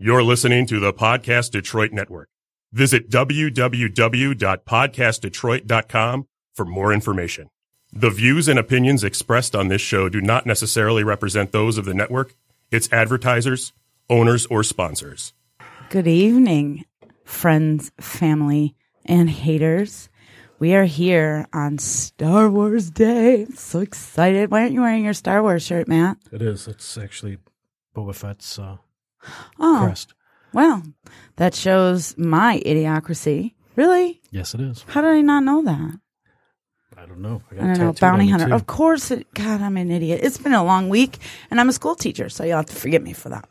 You're listening to the Podcast Detroit Network. Visit www.podcastdetroit.com for more information. The views and opinions expressed on this show do not necessarily represent those of the network, its advertisers, owners, or sponsors. Good evening, friends, family, and haters. We are here on Star Wars Day. I'm so excited. Why aren't you wearing your Star Wars shirt, Matt? It is. It's actually Boba Fett's uh, Oh, crest. well, that shows my idiocracy. Really? Yes, it is. How did I not know that? I don't know. got I don't know. Bounty hunter. Of course. It, God, I'm an idiot. It's been a long week, and I'm a school teacher, so you'll have to forgive me for that.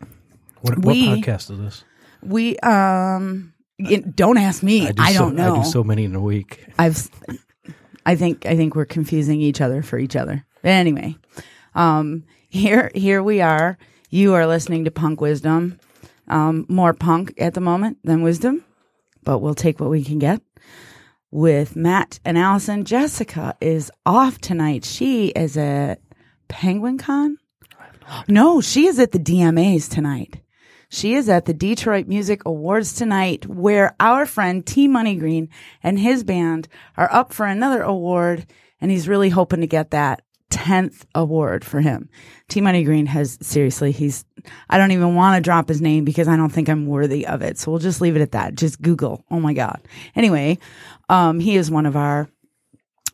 What, what we- podcast is this? We um, y- don't ask me. I, so, don't know. I do so many in a week. I've, I think, I think we're confusing each other for each other. But anyway, um, here, here we are. You are listening to Punk Wisdom. Um, more punk at the moment than wisdom, but we'll take what we can get. With Matt and Allison, Jessica is off tonight. She is at Penguicon. No, she is at the DMAs tonight. She is at the Detroit Music Awards tonight, where our friend T Money Green and his band are up for another award, and he's really hoping to get that 10th award for him. T Money Green has, seriously, he's, I don't even want to drop his name because I don't think I'm worthy of it. So we'll just leave it at that. Just Google. Oh my God. Anyway, um, he is one of our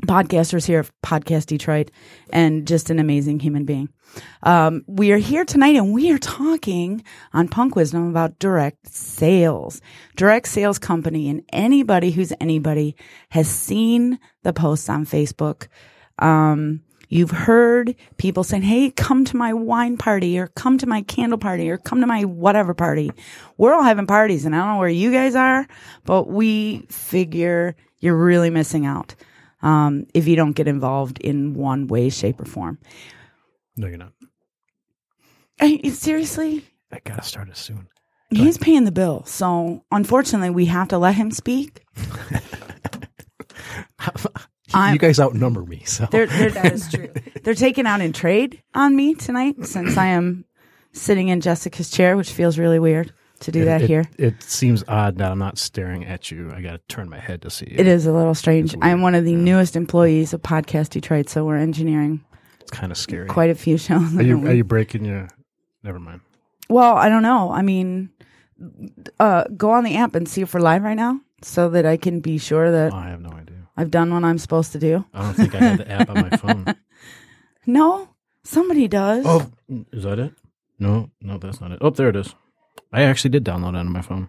podcasters here of Podcast Detroit and just an amazing human being. Um, we are here tonight and we are talking on Punk Wisdom about direct sales. Direct sales company and anybody who's anybody has seen the posts on Facebook. Um, you've heard people saying, Hey, come to my wine party or come to my candle party or come to my whatever party. We're all having parties and I don't know where you guys are, but we figure you're really missing out. Um, if you don't get involved in one way, shape, or form. No, you're not. I, seriously, I gotta start it soon. he's paying the bill. So unfortunately, we have to let him speak. I'm- you guys outnumber me, so They're, they're, that is true. They're taking out in trade on me tonight since I am sitting in Jessica's chair, which feels really weird to do it, that it- here. It seems odd that I'm not staring at you. I gotta turn my head to see you. It is a little strange. I'm one of the yeah. newest employees of Podcast Detroit, so we're engineering It's kind of scary. quite a few shows. Are you are you breaking your? Never mind. Well, I don't know. I mean, uh, go on the app and see if we're live right now, so that I can be sure that Oh, I have no idea. I've done what I'm supposed to do. I don't think I have the app on my phone. No, somebody does. Oh, is that it? No, no, that's not it. Oh, there it is. I actually did download it on my phone.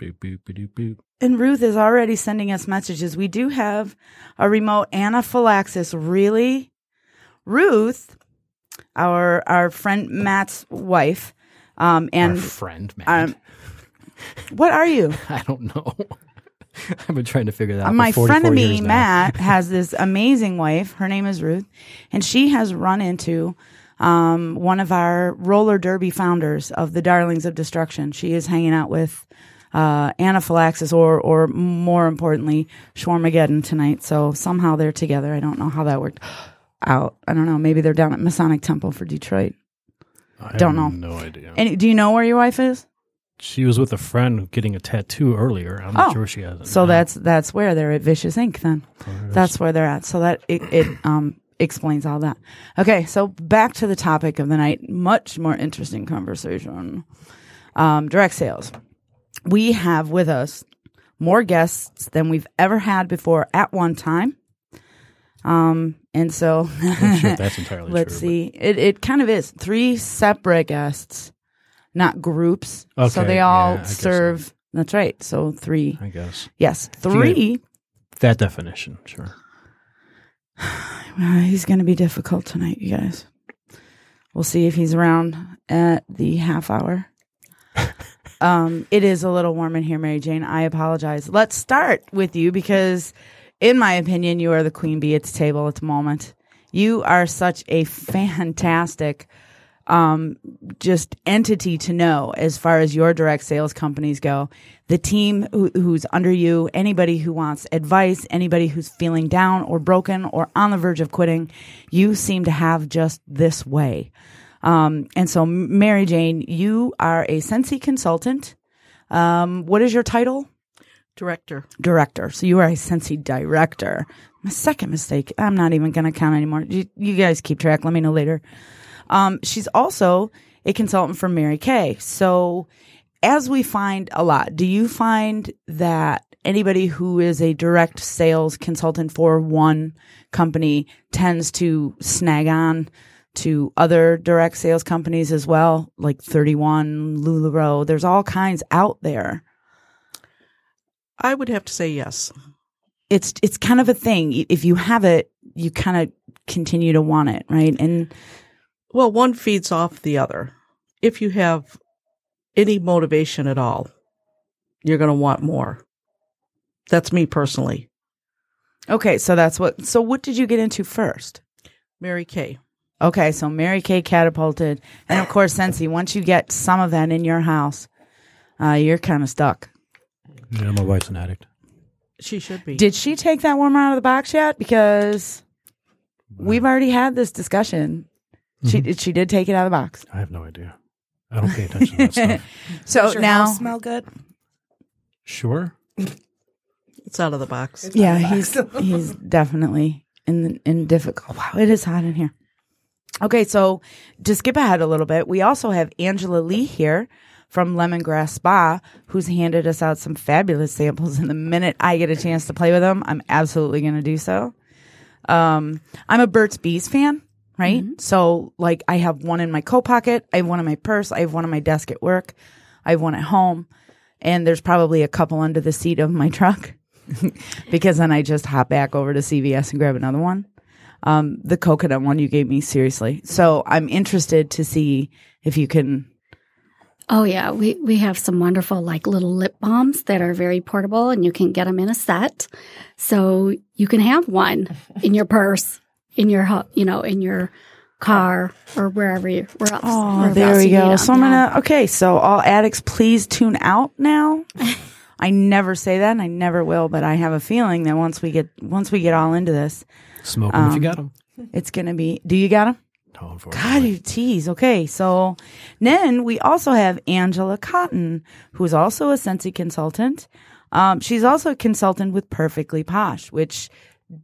Boop, boop, boop, boop. And Ruth is already sending us messages. We do have a remote anaphylaxis. Really, Ruth, our our friend Matt's wife, um, Our and friend, man. um, what are you? I don't know. I've been trying to figure that out. my friend of me. Matt, has this amazing wife. Her name is Ruth, and she has run into um, one of our roller derby founders of the Darlings of Destruction. She is hanging out with uh, anaphylaxis, or or more importantly, Schwarmageddon tonight. So somehow they're together. I don't know how that worked out. I don't know. Maybe they're down at Masonic Temple for Detroit. I don't have know. No idea. And do you know where your wife is? She was with a friend getting a tattoo earlier. I'm not Oh, sure she has it. So now. that's that's where they're at Vicious Ink Then. There it is. That's where they're at. So that it, it um explains all that. Okay, so back to the topic of the night. Much more interesting conversation. Um, direct sales. We have with us more guests than we've ever had before at one time. Um, and so sure that's entirely let's true. see. It it kind of is three separate guests, not groups. So they all yeah, guess so. serve. That's right. So three. I guess Yes, three. that definition. Sure. Uh, he's going to be difficult tonight, you guys. We'll see if he's around at the half hour. um, it is a little warm in here, Mary Jane. I apologize. Let's start with you because, in my opinion, you are the queen bee at the table at the moment. You are such a fantastic um, just entity to know as far as your direct sales companies go. The team who, who's under you, anybody who wants advice, anybody who's feeling down or broken or on the verge of quitting, you seem to have just this way. Um, and so, Mary Jane, you are a Scentsy consultant. Um, what is your title? Director. Director. So you are a Scentsy director. My second mistake. I'm not even going to count anymore. You, you guys keep track. Let me know later. Um, she's also a consultant for Mary Kay. So, as we find a lot, do you find that anybody who is a direct sales consultant for one company tends to snag on to other direct sales companies as well, like 31, LuLaRoe? There's all kinds out there. I would have to say yes. It's it's kind of a thing. If you have it, you kind of continue to want it, right? And Well, one feeds off the other. If you have any motivation at all, you're going to want more. That's me personally. okay, so that's what. So what did you get into first? Mary Kay. Okay, so Mary Kay catapulted, and of course, Scentsy. Once you get some of that in your house, uh, you're kind of stuck. Yeah, my wife's an addict. She should be. Did she take that warmer out of the box yet? Because we've already had this discussion. She she did take it out of the box. I have no idea. I don't pay attention to that stuff. So Does your now, house smell good? Sure. it's out of the box. yeah, he's he's definitely in in difficult. Wow, it is hot in here. Okay, so to skip ahead a little bit, we also have Angela Lee here from Lemongrass Spa, who's handed us out some fabulous samples. And the minute I get a chance to play with them, I'm absolutely going to do so. Um, I'm a Burt's Bees fan, right? So, like, I have one in my coat pocket, I have one in my purse, I have one on my desk at work, I have one at home, and there's probably a couple under the seat of my truck because then I just hop back over to CVS and grab another one. Um, the coconut one you gave me, seriously. So I'm interested to see if you can. Oh yeah, we we have some wonderful like little lip balms that are very portable, and you can get them in a set, so you can have one in your purse, in your you know in your car or wherever you where else. Oh, wherever there else we you need go. 'em. So I'm Yeah. gonna. Okay, so all addicts, please tune out now. I never say that, and I never will. But I have a feeling that once we get once we get all into this, Smoke them if you got them. it's gonna be. Do you got them? No, God, you tease. Okay, so then we also have Angela Cotton, who's also a Scentsy consultant. Um, she's also a consultant with Perfectly Posh, which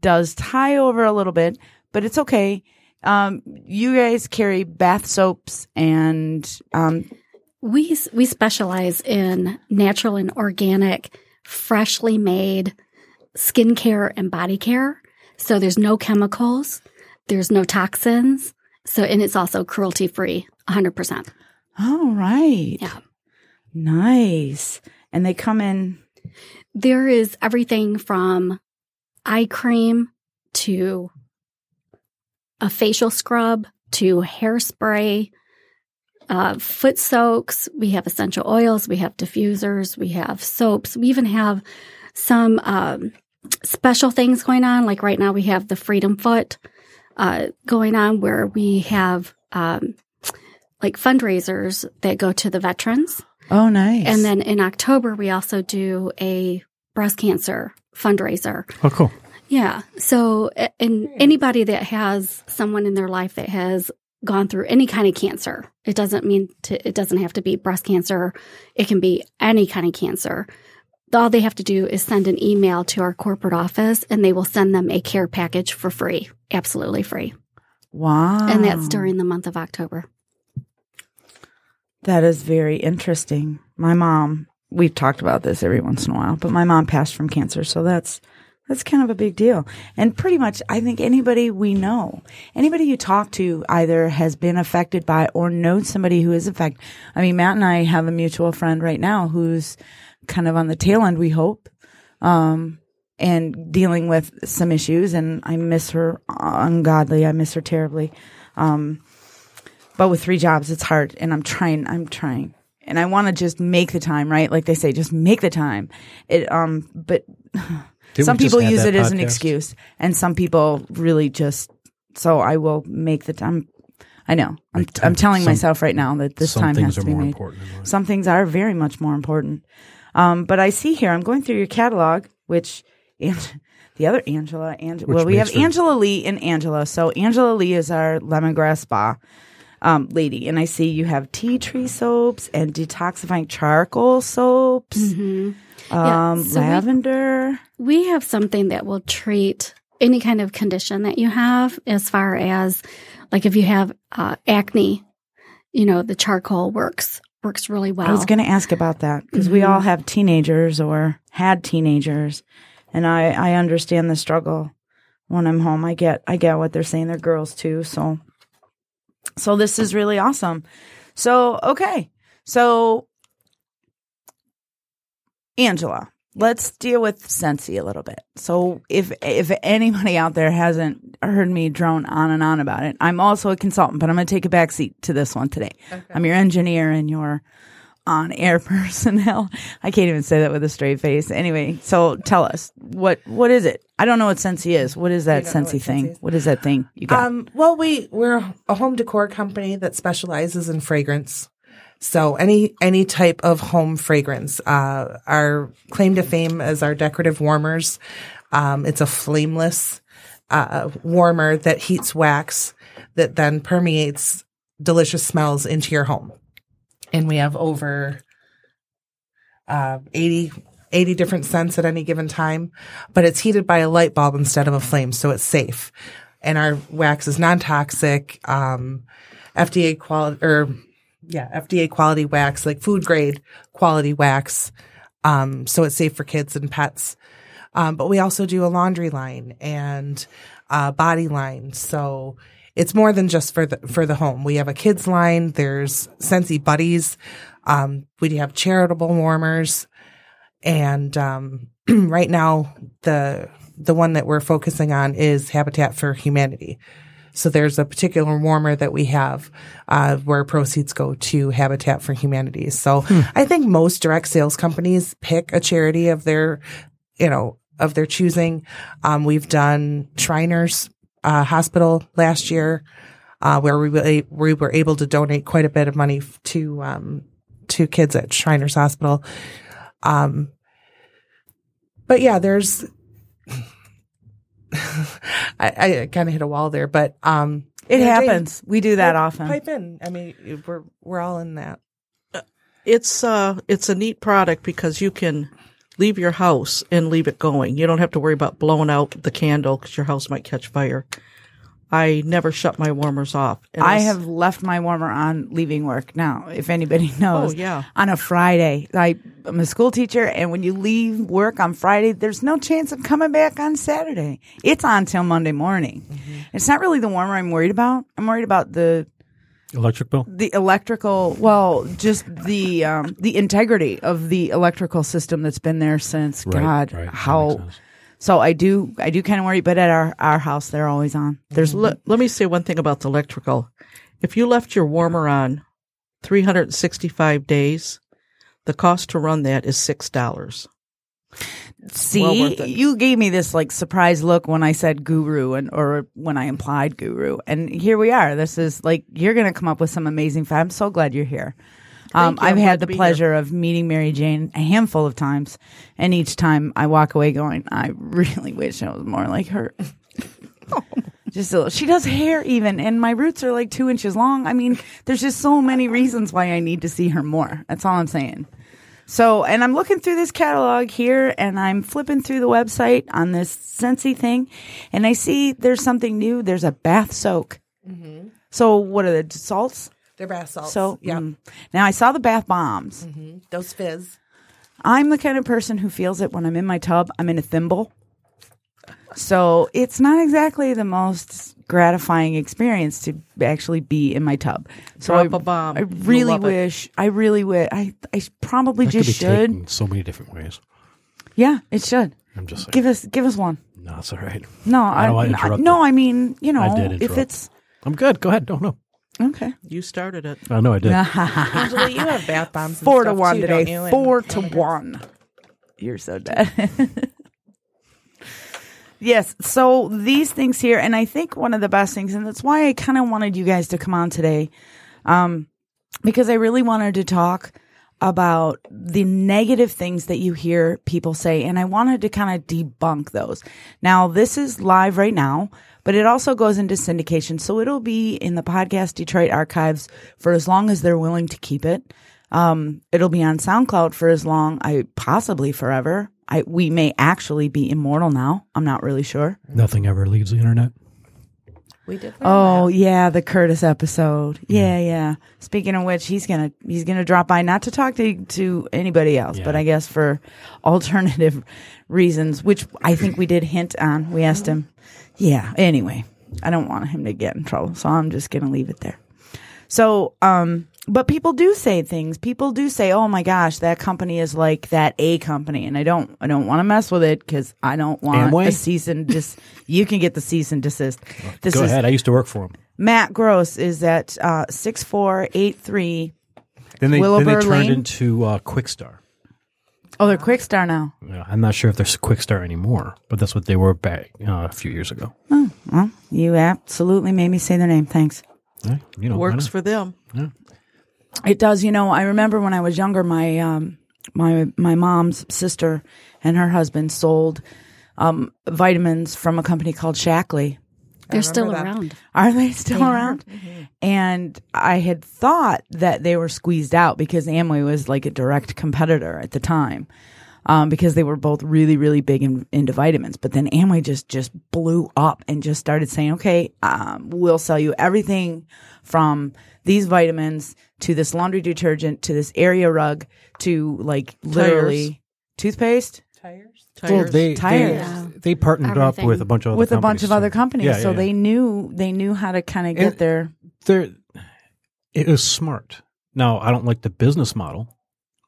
does tie over a little bit, but it's okay. Um, you guys carry bath soaps and um, We we specialize in natural and organic, freshly made skincare and body care. So there's no chemicals, there's no toxins. So and it's also cruelty free, 100%. all right, Yeah. nice. And they come in. There is everything from eye cream to a facial scrub to hairspray, uh, foot soaks. We have essential oils. We have diffusers. We have soaps. We even have some um, special things going on. Like right now, we have the Freedom Foot uh, going on where we have um, like fundraisers that go to the veterans. Oh, nice. And then in October, we also do a breast cancer fundraiser. Oh, cool. Yeah. So, and hmm. anybody that has someone in their life that has gone through any kind of cancer, it doesn't mean to, it doesn't have to be breast cancer. It can be any kind of cancer. All they have to do is send an email to our corporate office and they will send them a care package for free, absolutely free. wow, And that's during the month of October. That is very interesting. My mom, we've talked about this every once in a while, but my mom passed from cancer, so that's that's kind of a big deal. And pretty much I think anybody we know, anybody you talk to either has been affected by or knows somebody who is affected. I mean, Matt and I have a mutual friend right now who's kind of on the tail end, we hope. Um and dealing with some issues and I miss her ungodly. I miss her terribly. Um but with three jobs it's hard and i'm trying i'm trying and i want to just make the time right like they say just make the time it um but Didn't some people use it as an excuse and some people really just so i will make the time i know i'm, time. I'm telling Some- myself right now that this time has to be made some things are very much more important. Um, but I see here, I'm going through your catalog, which and the other Angela, Ang- Which well, we have Angela Lee and Angela. So Angela Lee is our lemongrass spa. Um, lady, and I see you have tea tree soaps and detoxifying charcoal soaps, Mhm. Yeah, um, so lavender. We have something that will treat any kind of condition that you have, as far as like if you have uh, acne, you know, the charcoal works works really well. I was going to ask about that because we Mhm. all have teenagers or had teenagers, and I I understand the struggle. When I'm home, I get I get what they're saying. They're girls too, so so this is really awesome. So okay, so Angela, let's deal with Scentsy a little bit. So if if anybody out there hasn't heard me drone on and on about it, I'm also a consultant, but I'm going to take a back seat to this one today. I'm your engineer and your on air personnel. I can't even say that with a straight face. Anyway, so tell us what what is it? I don't know what Scentsy is. What is that Scentsy what thing? Scentsy is? What is that thing you got? Um, well, we we're a home decor company that specializes in fragrance. So any any type of home fragrance. Uh, our claim to fame is our decorative warmers. Um, it's a flameless uh, warmer that heats wax that then permeates delicious smells into your home. And we have over uh, 80, 80 different scents at any given time, but it's heated by a light bulb instead of a flame, so it's safe. And our wax is non-toxic, um, FDA quality, or yeah, FDA quality wax, like food grade quality wax. Um, so it's safe for kids and pets. Um, but we also do a laundry line and a body line. So it's more than just for the, for the home. We have a kids line. There's Scentsy Buddies. Um, we have charitable warmers. And, um, right now the, the one that we're focusing on is Habitat for Humanity. So there's a particular warmer that we have uh, where proceeds go to Habitat for Humanity. So I think most direct sales companies pick a charity of their, you know, of their choosing. Um, we've done Shriners uh, Hospital last year, uh, where we were, a- we were able to donate quite a bit of money f- to um, to kids at Shriners Hospital. Um, but yeah, there's I, I kind of hit a wall there, but um, it yeah, Jane, happens. We do that pipe- often. Pipe in. I mean, we're we're all in that. It's uh it's a neat product because you can leave your house and leave it going. You don't have to worry about blowing out the candle because your house might catch fire. I never shut my warmers off. And I have left my warmer on leaving work. Now, if anybody knows, Oh, yeah. on a Friday, I, I'm a school teacher, and when you leave work on Friday, there's no chance of coming back on Saturday. It's on till Monday morning. Mm-hmm. It's not really the warmer I'm worried about. I'm worried about the Electric bill? the electrical. Well, just the um, the integrity of the electrical system that's been there since God. right. How so? I do I do kind of worry, but at our our house, they're always on. There's let, let me say one thing about the electrical. If you left your warmer on 365 days, the cost to run that is $6. See, Well you gave me this like surprise look when I said guru and or when I implied guru, and here we are. This is like you're going to come up with some amazing. Fa- I'm so glad you're here. Um. I've I'm had the pleasure of meeting Mary Jane a handful of times, and each time I walk away going, I really wish I was more like her. just a little. She does hair even, and my roots are like two inches long. I mean, there's just so many reasons why I need to see her more. That's all I'm saying. So, and I'm looking through this catalog here and I'm flipping through the website on this Scentsy thing and I see there's something new. There's a bath soak. So, what are the salts? They're bath salts. So, yeah, mm. now I saw the bath bombs. those fizz. I'm the kind of person who feels it when I'm in my tub, I'm in a thimble. So, it's not exactly the most gratifying experience to actually be in my tub. So, Drop I, a bomb. I really love it. wish, I really wish, I, I probably That could just be should. taken so many different ways. Yeah, it should. I'm just saying. Give us give us one. no, it's all right. No, I I, don't wanna no, interrupt no, you. I mean, you know, I did if it's I'm good. Go ahead. Don't know. okay. You started it. I know I did. Angela, you have bath bombs. And Four to one too, today. don't you? And- Four oh to one. You're so dead. yes. So these things here, and I think one of the best things, and that's why I kind of wanted you guys to come on today, um, because I really wanted to talk about the negative things that you hear people say, and I wanted to kind of debunk those. Now, this is live right now, but it also goes into syndication. So it'll be in the podcast Detroit archives for as long as they're willing to keep it. Um, it'll be on SoundCloud for as long, I possibly forever. I, we may actually be immortal now. I'm not really sure. Nothing ever leaves the internet. We did. Oh yeah, the Curtis episode. Yeah, yeah. Speaking of which, he's gonna he's gonna drop by not to talk to to anybody else, Yeah. but I guess for alternative reasons, which I think we did hint on. We asked him. Yeah. Anyway, I don't want him to get in trouble, so I'm just gonna leave it there. So, um, but people do say things. People do say, "Oh my gosh, that company is like that A company," and I don't, I don't want to mess with it because I don't want Amway? a cease and just. you can get the cease and desist. This Go is ahead. I used to work for him. Matt Gross is at uh, six four eight three. Then they Willowbur then they turned Lane? into uh, Quixtar. Oh, they're Quixtar now. Yeah, I'm not sure if they're Quixtar anymore, but that's what they were back uh, a few years ago. Well, you absolutely made me say their name. Thanks. Yeah, you know, Works for them. It does. You know, I remember when I was younger, my um, my my mom's sister and her husband sold um, vitamins from a company called Shaklee. They're still that. around. Are they still They around? And I had thought that they were squeezed out because Amway was like a direct competitor at the time. Um, because they were both really, really big in, into vitamins. But then Amway just, just blew up and just started saying, okay, um, we'll sell you everything from these vitamins to this laundry detergent to this area rug to like literally toothpaste Tires. Well, Tires. they, Tires. they Yeah. they partnered up Everything. with a bunch of other with a bunch companies, of other companies. Yeah, so yeah, they knew, they knew how to kind of get And- their, they're it is smart. Now, I don't like the business model,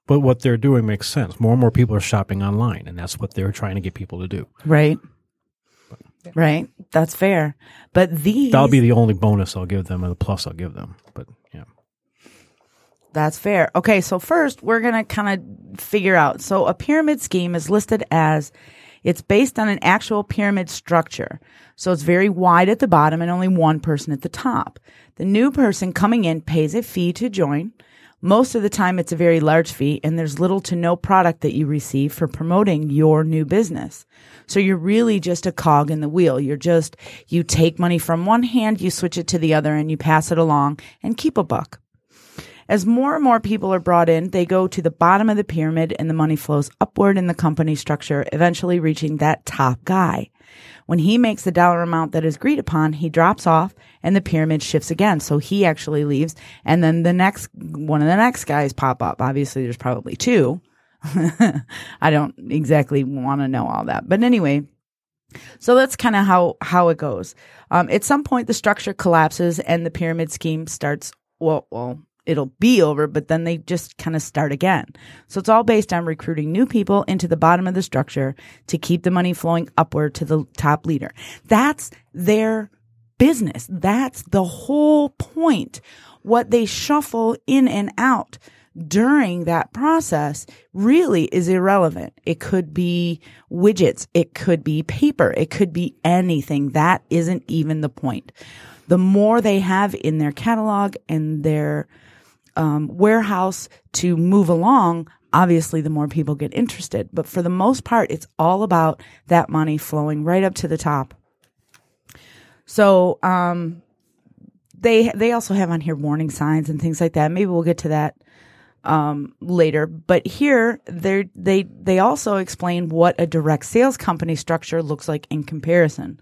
but what they're doing makes sense. More and more people are shopping online, and that's what they're trying to get people to do. Right. Right. That's fair. But these That'll be the only bonus I'll give them, and the plus I'll give them. But yeah, That's fair. Okay, so first we're going to kind of figure out. So a pyramid scheme is listed as it's based on an actual pyramid structure. So it's very wide at the bottom and only one person at the top. The new person coming in pays a fee to join. Most of the time it's a very large fee and there's little to no product that you receive for promoting your new business. So you're really just a cog in the wheel. You're just, you take money from one hand, you switch it to the other and you pass it along and keep a buck. As more and more people are brought in, they go to the bottom of the pyramid and the money flows upward in the company structure, eventually reaching that top guy. When he makes the dollar amount that is agreed upon, he drops off and the pyramid shifts again. So he actually leaves and then the next, one of the next guys pop up. Obviously there's probably two. I don't exactly want to know all that. But anyway, so that's kind of how how it goes. Um, at some point, the structure collapses and the pyramid scheme starts. Well, well, it'll be over, but then they just kind of start again. So it's all based on recruiting new people into the bottom of the structure to keep the money flowing upward to the top leader. That's their business. That's the whole point. What they shuffle in and out during that process really is irrelevant. It could be widgets. It could be paper. It could be anything. That isn't even the point. The more they have in their catalog and their um, warehouse to move along, obviously the more people get interested. But for the most part, it's all about that money flowing right up to the top. So, um, they they also have on here warning signs and things like that. Maybe we'll get to that um, later. But here they they they also explain what a direct sales company structure looks like in comparison.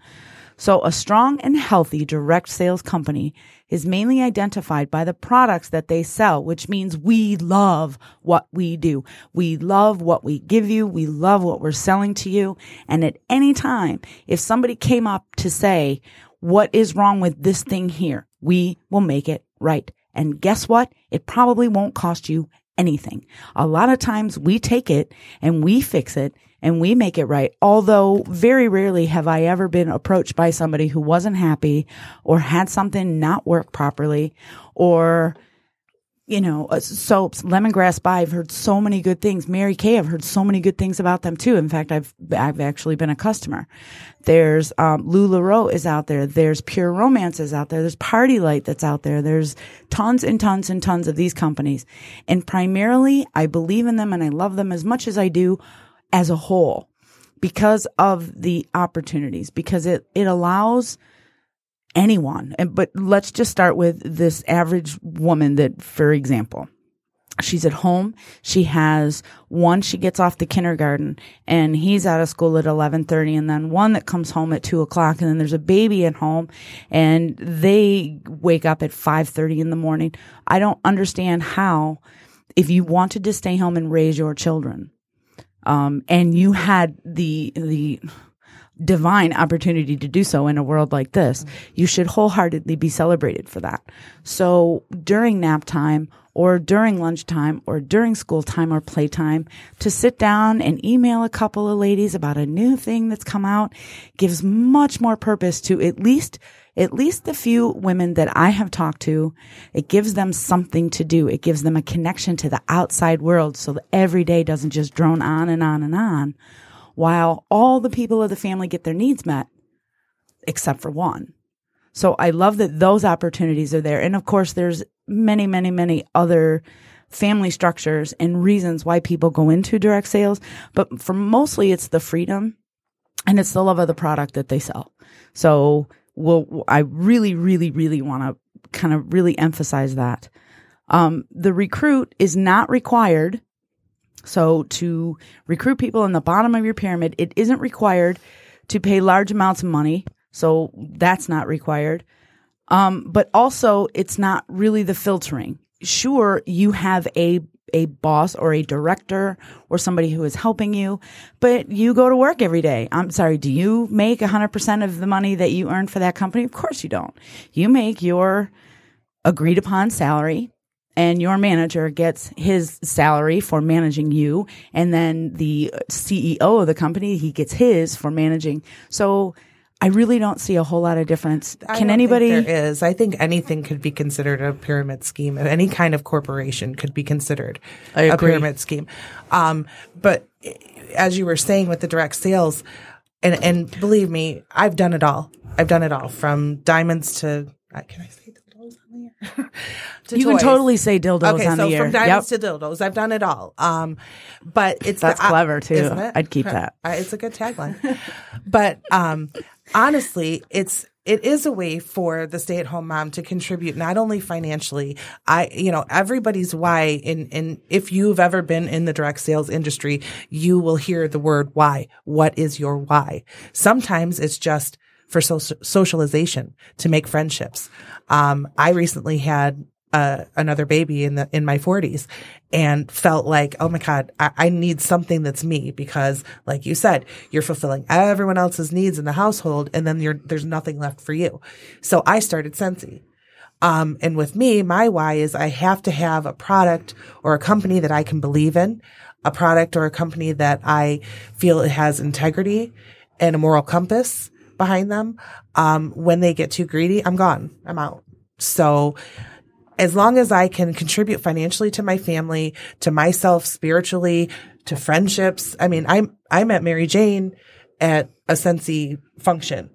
So a strong and healthy direct sales company is mainly identified by the products that they sell, which means we love what we do. We love what we give you. We love what we're selling to you. And at any time, if somebody came up to say, what is wrong with this thing here? We will make it right. And guess what? It probably won't cost you anything. A lot of times we take it and we fix it and we make it right. Although very rarely have I ever been approached by somebody who wasn't happy or had something not work properly or you know, uh, soaps, lemongrass by. I've heard so many good things. Mary Kay, I've heard so many good things about them too. In fact, I've I've actually been a customer. There's um, Lularoe is out there. There's Pure Romance is out there. There's PartyLite that's out there. There's tons and tons and tons of these companies, and primarily I believe in them and I love them as much as I do as a whole because of the opportunities. Because it it allows anyone. And, but let's just start with this average woman that, for example, she's at home. She has one, she gets off the kindergarten and he's out of school at 1130 and then one that comes home at two o'clock and then there's a baby at home and they wake up at 530 in the morning. I don't understand how, if you wanted to stay home and raise your children, um, and you had the, the, divine opportunity to do so in a world like this. You should wholeheartedly be celebrated for that. So during nap time or during lunchtime or during school time or playtime to sit down and email a couple of ladies about a new thing that's come out gives much more purpose to at least at least the few women that I have talked to, it gives them something to do. It gives them a connection to the outside world so that every day doesn't just drone on and on and on while all the people of the family get their needs met, except for one. So I love that those opportunities are there. And of course, there's many, many, many other family structures and reasons why people go into direct sales. But for mostly it's the freedom and it's the love of the product that they sell. So we'll, I really, really, really want to kind of really emphasize that. Um, the recruit is not required so to recruit people in the bottom of your pyramid, it isn't required to pay large amounts of money. So that's not required. Um, but also it's not really the filtering. Sure, you have a a boss or a director or somebody who is helping you, but you go to work every day. I'm sorry, do you make 100% of the money that you earn for that company? Of course you don't. You make your agreed upon salary and your manager gets his salary for managing you and then the CEO of the company he gets his for managing so I really don't see a whole lot of difference. I Can don't anybody think there is. I think anything could be considered a pyramid scheme. Any kind of corporation could be considered I a agree. pyramid scheme. Um, but as you were saying with the direct sales, and and believe me, I've done it all. I've done it all from diamonds to uh, can I say dildos on the air? to you can totally say dildos Okay, on so the air. from diamonds Yep. to dildos, I've done it all. Um, but it's That's the, uh, clever, too. isn't it? I'd keep that. Uh, it's a good tagline. but um, honestly, it's it is a way for the stay at home mom to contribute not only financially. I you know everybody's why. in in if you've ever been in the direct sales industry, you will hear the word why. What is your why? Sometimes it's just for so- socialization to make friendships. Um, I recently had uh, another baby in the in my 40s and felt like oh my god I, I need something that's me because like you said you're fulfilling everyone else's needs in the household and then there's nothing left for you. So i started Scentsy. Um, and with me my why is i have to have a product or a company that i can believe in a product or a company that i feel it has integrity and a moral compass behind them. Um, when they get too greedy i'm gone. I'm out. So as long as I can contribute financially to my family, to myself spiritually, to friendships. I mean, I'm I met Mary Jane at a Scentsy function.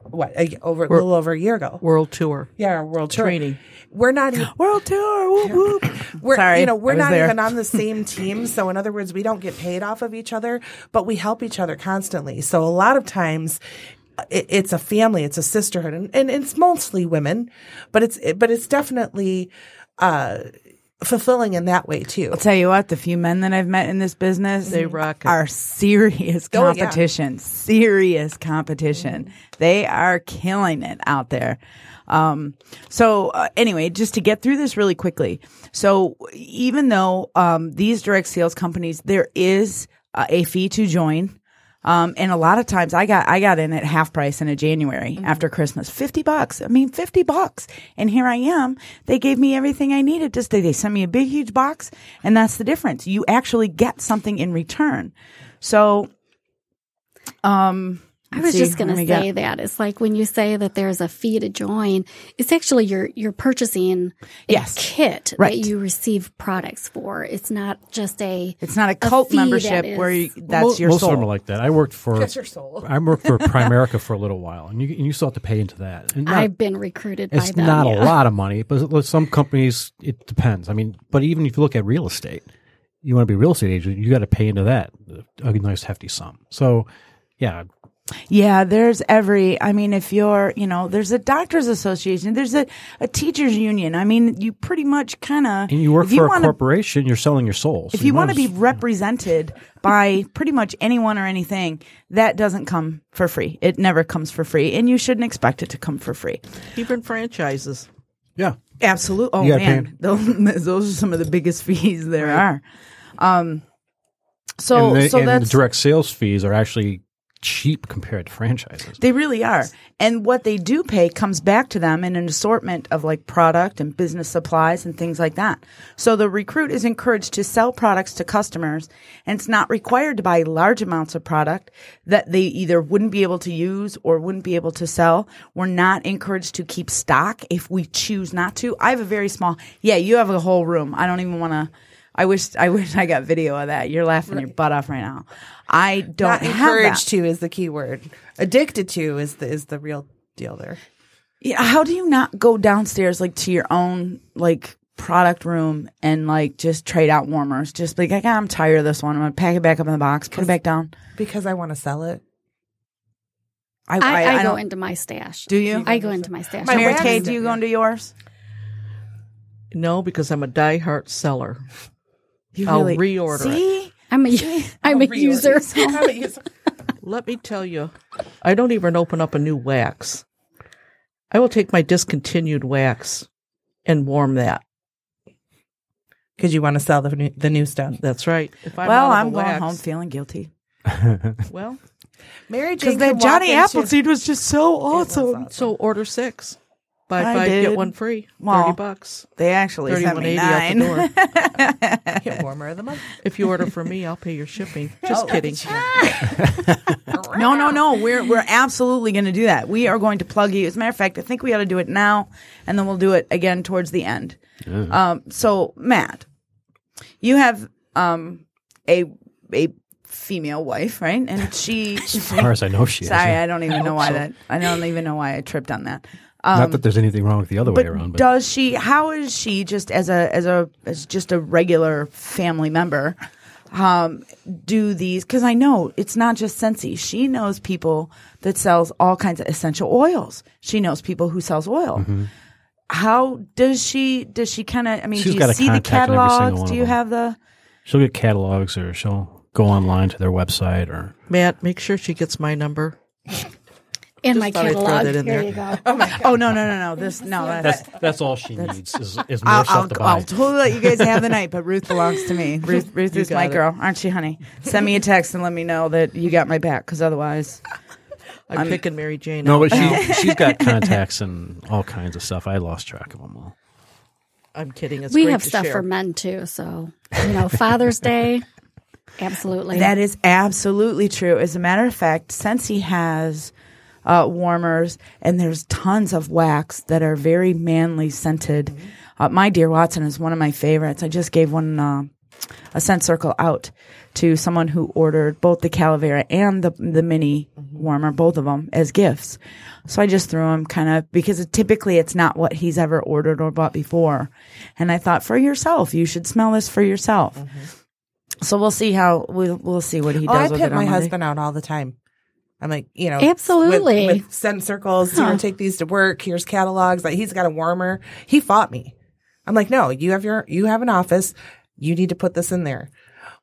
What a, over a little over a year ago? World tour. Yeah, our world tour. Training. We're not. e- World tour. Whoop, whoop. We're, Sorry, you know, we're not there. even on the same team. So in other words, we don't get paid off of each other, but we help each other constantly. So a lot of times it, it's a family, it's a sisterhood and, and it's mostly women, but it's, but it's definitely, uh, fulfilling in that way too. I'll tell you what, the few men that I've met in this business They rock are serious Oh, yeah. competition. Serious competition. They are killing it out there. Um, so uh, anyway, just to get through this really quickly. So even though um, these direct sales companies, there is uh, a fee to join. Um, and a lot of times I got, I got in at half price in a January after Christmas, 50 bucks. I mean, 50 bucks. And here I am. They gave me everything I needed to stay. They sent me a big, huge box. And that's the difference. You actually get something in return. So, um, I let's was see, just going to do we say that it's like when you say that there's a fee to join, it's actually you're you're purchasing a Yes. kit Right. that you receive products for. It's not just a It's not a cult fee that membership where you, that's Mo- your most soul. of them are like that. I worked for That's your soul. I worked for Primerica for a little while, and you and you still have to pay into that. And not- I've been recruited by it's them. not yeah. a lot of money, but some companies it depends. I mean, but even if you look at real estate, you want to be a real estate agent, you got to pay into that a nice hefty sum. So, yeah, Yeah, there's every, I mean, if you're, you know, there's a doctor's association, there's a, a teacher's union. I mean, you pretty much kind of. And you work if for a wanna- corporation, you're selling your soul. If you want to be represented by pretty much anyone or anything, that doesn't come for free. It never comes for free, and you shouldn't expect it to come for free. Even franchises. yeah, Absolutely. Oh man, those, those are some of the biggest fees there are. Um, so and, the, so and the direct sales fees are actually cheap compared to franchises. They really are. And what they do pay comes back to them in an assortment of like product and business supplies and things like that. So the recruit is encouraged to sell products to customers and it's not required to buy large amounts of product that they either wouldn't be able to use or wouldn't be able to sell. We're not encouraged to keep stock if we choose not to. I have a very small, yeah, you have a whole room. I don't even want to. I wish I wish I got video of that. You're laughing your butt off right now. I don't Not have encouraged that. to is the key word. Addicted to is the is the real deal there. Yeah, how do you not go downstairs like to your own like product room and like just trade out warmers? Just like, like I'm tired of this one. I'm gonna pack it back up in the box, put it back down. Because I want to sell it. I, I, I, go into my stash. Do you? I go into my stash. My Mary Kay, do you go into yours? No, because I'm a diehard seller. You I'll reorder it. See? I'm a I'm a user. Let me tell you, I don't even open up a new wax. I will take my discontinued wax and warm that. Because you want to sell the new, the new stuff. That's right. If I'm well, I'm going wax, home feeling guilty Well, Mary Jane. because that Johnny walk into- Appleseed was just so awesome. awesome. so order six. Buy I five, did. get one free. Well, Thirty bucks. They actually sent Thirty-one me eighty out nine. the door. Get warmer of the month. if you order from me, I'll pay your shipping. Just Oh. kidding. No, no, no. We're we're absolutely going to do that. We are going to plug you. As a matter of fact, I think we ought to do it now, and then we'll do it again towards the end. Um, so, Matt, you have um, a a female wife, right? And she. As far as I know, she is. sorry, yeah. I don't even know why that. I don't even know why I tripped on that. Um, Not that there's anything wrong with the other way around, but does she? How is she just as a as a as just a regular family member? Um, do these because I know it's not just Scentsy. She knows people that sells all kinds of essential oils. She knows people who sells oil. How does she? Does she kind of? I mean, Mm-hmm. She's do you see the contact in every single catalogs? Do you have the? she'll get catalogs or she'll go online to their website or Matt, make sure she gets my number. in my thought I'd throw catalog. that in Here there. you go. Oh my oh, God. oh no no no no! This no. That's, that's that's all she needs is, is more I'll, stuff I'll, to I'll totally let you guys have the night, but Ruth belongs to me. Ruth, Ruth is my it. girl, aren't you, honey? Send me a text and let me know that you got my back, because otherwise, I'm, picking Mary Jane. no, out but she she's got contacts and all kinds of stuff. I lost track of them all. I'm kidding. It's we great have to stuff share. for men too. So you know, Father's Day, absolutely. that is absolutely true. As a matter of fact, Scentsy has uh, warmers, and there's tons of wax that are very manly scented. Uh, my dear Watson is one of my favorites. I just gave one uh, a scent circle out to someone who ordered both the Calavera and the the mini warmer, both of them as gifts. So I just threw them kind of because it, typically it's not what he's ever ordered or bought before, and I thought for yourself you should smell this for yourself. So we'll see how we'll we'll see what he Oh, does I with pimp it my Monday. husband out all the time. I'm like, you know, Absolutely. with, with scent circles. You know, take these to work. Here's catalogs. Like he's got a warmer. He fought me. I'm like, no, you have your, you have an office. You need to put this in there.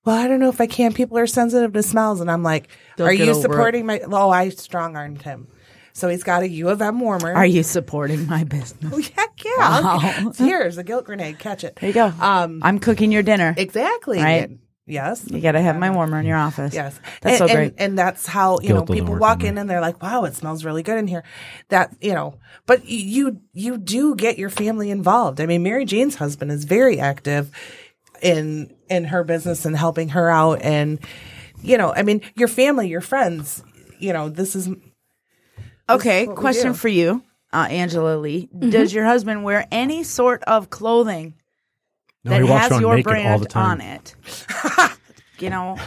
Well, I don't know if I can. People are sensitive to smells, and I'm like, They'll are you over it. supporting my? Oh, I strong armed him. So he's got a U of M warmer. Are you supporting my business? Oh, heck yeah! Here's a guilt grenade. Catch it. There you go. Um, I'm cooking your dinner. exactly. Right. Yes. You got to have my warmer in your office. Yes, That's and, so great. And, and that's how you Guilt know people walk in in and they're like, "Wow, it smells really good in here." That you know, but you you do get your family involved. I mean, Mary Jane's husband is very active in in her business and helping her out, and you know, I mean, your family, your friends. You know, this is okay, what we question for you, uh, Angela Lee. Does your husband wear any sort of clothing No, that he walks has around your naked all brand the time. on it? you know,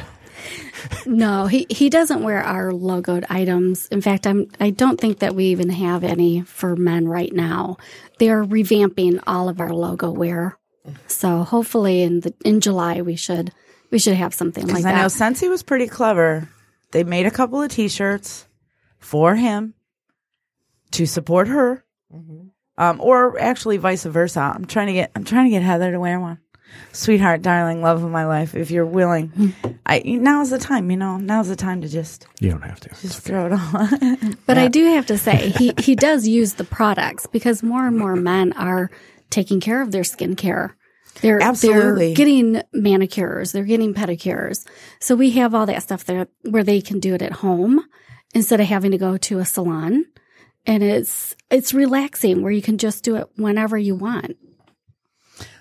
No, he he doesn't wear our logoed items. In fact, I'm I don't think that we even have any for men right now. They're revamping all of our logo wear. So hopefully in the in July we should we should have something like that. I know that. Scentsy was pretty clever. They made a couple of T-shirts. for him to support her, mm-hmm. Um, or actually vice versa. I'm trying to get I'm trying to get Heather to wear one. Sweetheart, darling, love of my life. If you're willing, I now's the time. You know, now's the time to just You don't have to. just throw it all. But I do have to say, he, he does use the products because more and more men are taking care of their skincare. They're, Absolutely. they're getting manicures, they're getting pedicures. So we have all that stuff there where they can do it at home instead of having to go to a salon. And it's it's relaxing where you can just do it whenever you want.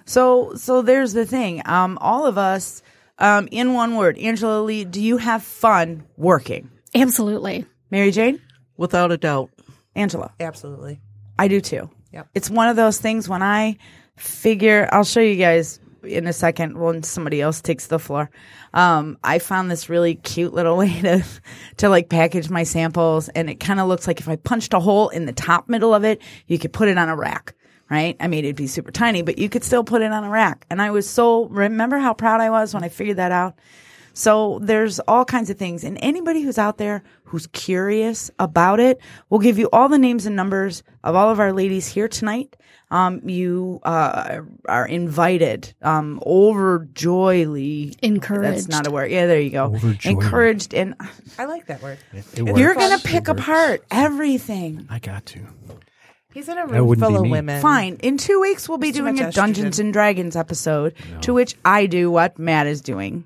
So so there's the thing. Um, all of us, um, in one word, Angela Lee, do you have fun working? Absolutely. Mary Jane, Without a doubt. Angela, Absolutely. I do too. Yep. It's one of those things when I figure. I'll show you guys in a second when somebody else takes the floor. Um, I found this really cute little way to to like package my samples, and it kind of looks like if I punched a hole in the top middle of it, you could put it on a rack. Right? I mean, it'd be super tiny, but you could still put it on a rack. And I was so remember how proud I was when I figured that out. So there's all kinds of things. And anybody who's out there who's curious about it, we'll give you all the names and numbers of all of our ladies here tonight. Um, you uh, are invited, um, overjoyly Encouraged. That's not a word. Yeah, there you go. Overjoyed. Encouraged, and I like that word. It works. you're gonna It pick works. apart everything. I got to. He's in a room wouldn't full of me. women. Fine. In two weeks, we'll be Too doing much a Dungeons and Dragons episode, to which I do what Matt is doing,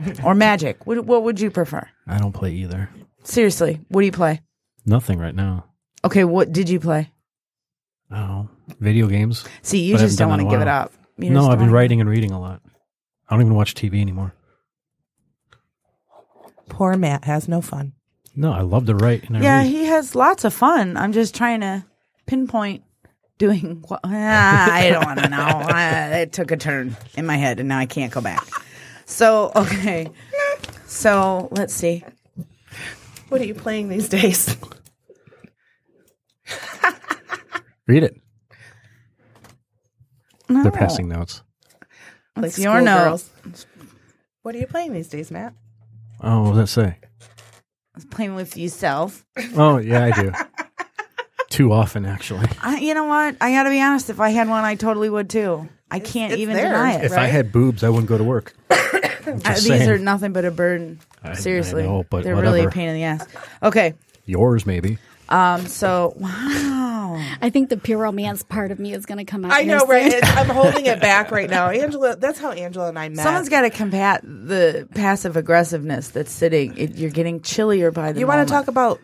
or magic. What, what would you prefer? I don't play either. Seriously, what do you play? Nothing right now. Okay, what did you play? Oh, video games. See, you But I just don't haven't want to done give it up. You no, I've been writing and reading a lot. I don't even watch TV anymore. Poor Matt has no fun. No, I love to write and I Yeah, read. he has lots of fun. I'm just trying to pinpoint doing what. Ah, I don't want to know. Ah, it took a turn in my head, and now I can't go back. So okay, so let's see. What are you playing these days? Read it. No, They're passing notes. It's Like your notes. schoolgirls. What are you playing these days, Matt? Oh, what does that say? I was playing with yourself. Oh, yeah, I do. Too often, actually. I, you know what? I got to be honest. If I had one, I totally would too. I can't it's even there. deny it. If I had boobs, I wouldn't go to work. Just these saying. are nothing but a burden. I- I Seriously, know, but they're really a pain in the ass. Okay, Yours, maybe. um, so wow. I think the pure romance part of me is going to come out. I know, right? soon. It's, I'm holding it back right now. Angela, that's how Angela and I met. Someone's got to combat the passive aggressiveness that's sitting. It, you're getting chillier by the. you want to talk about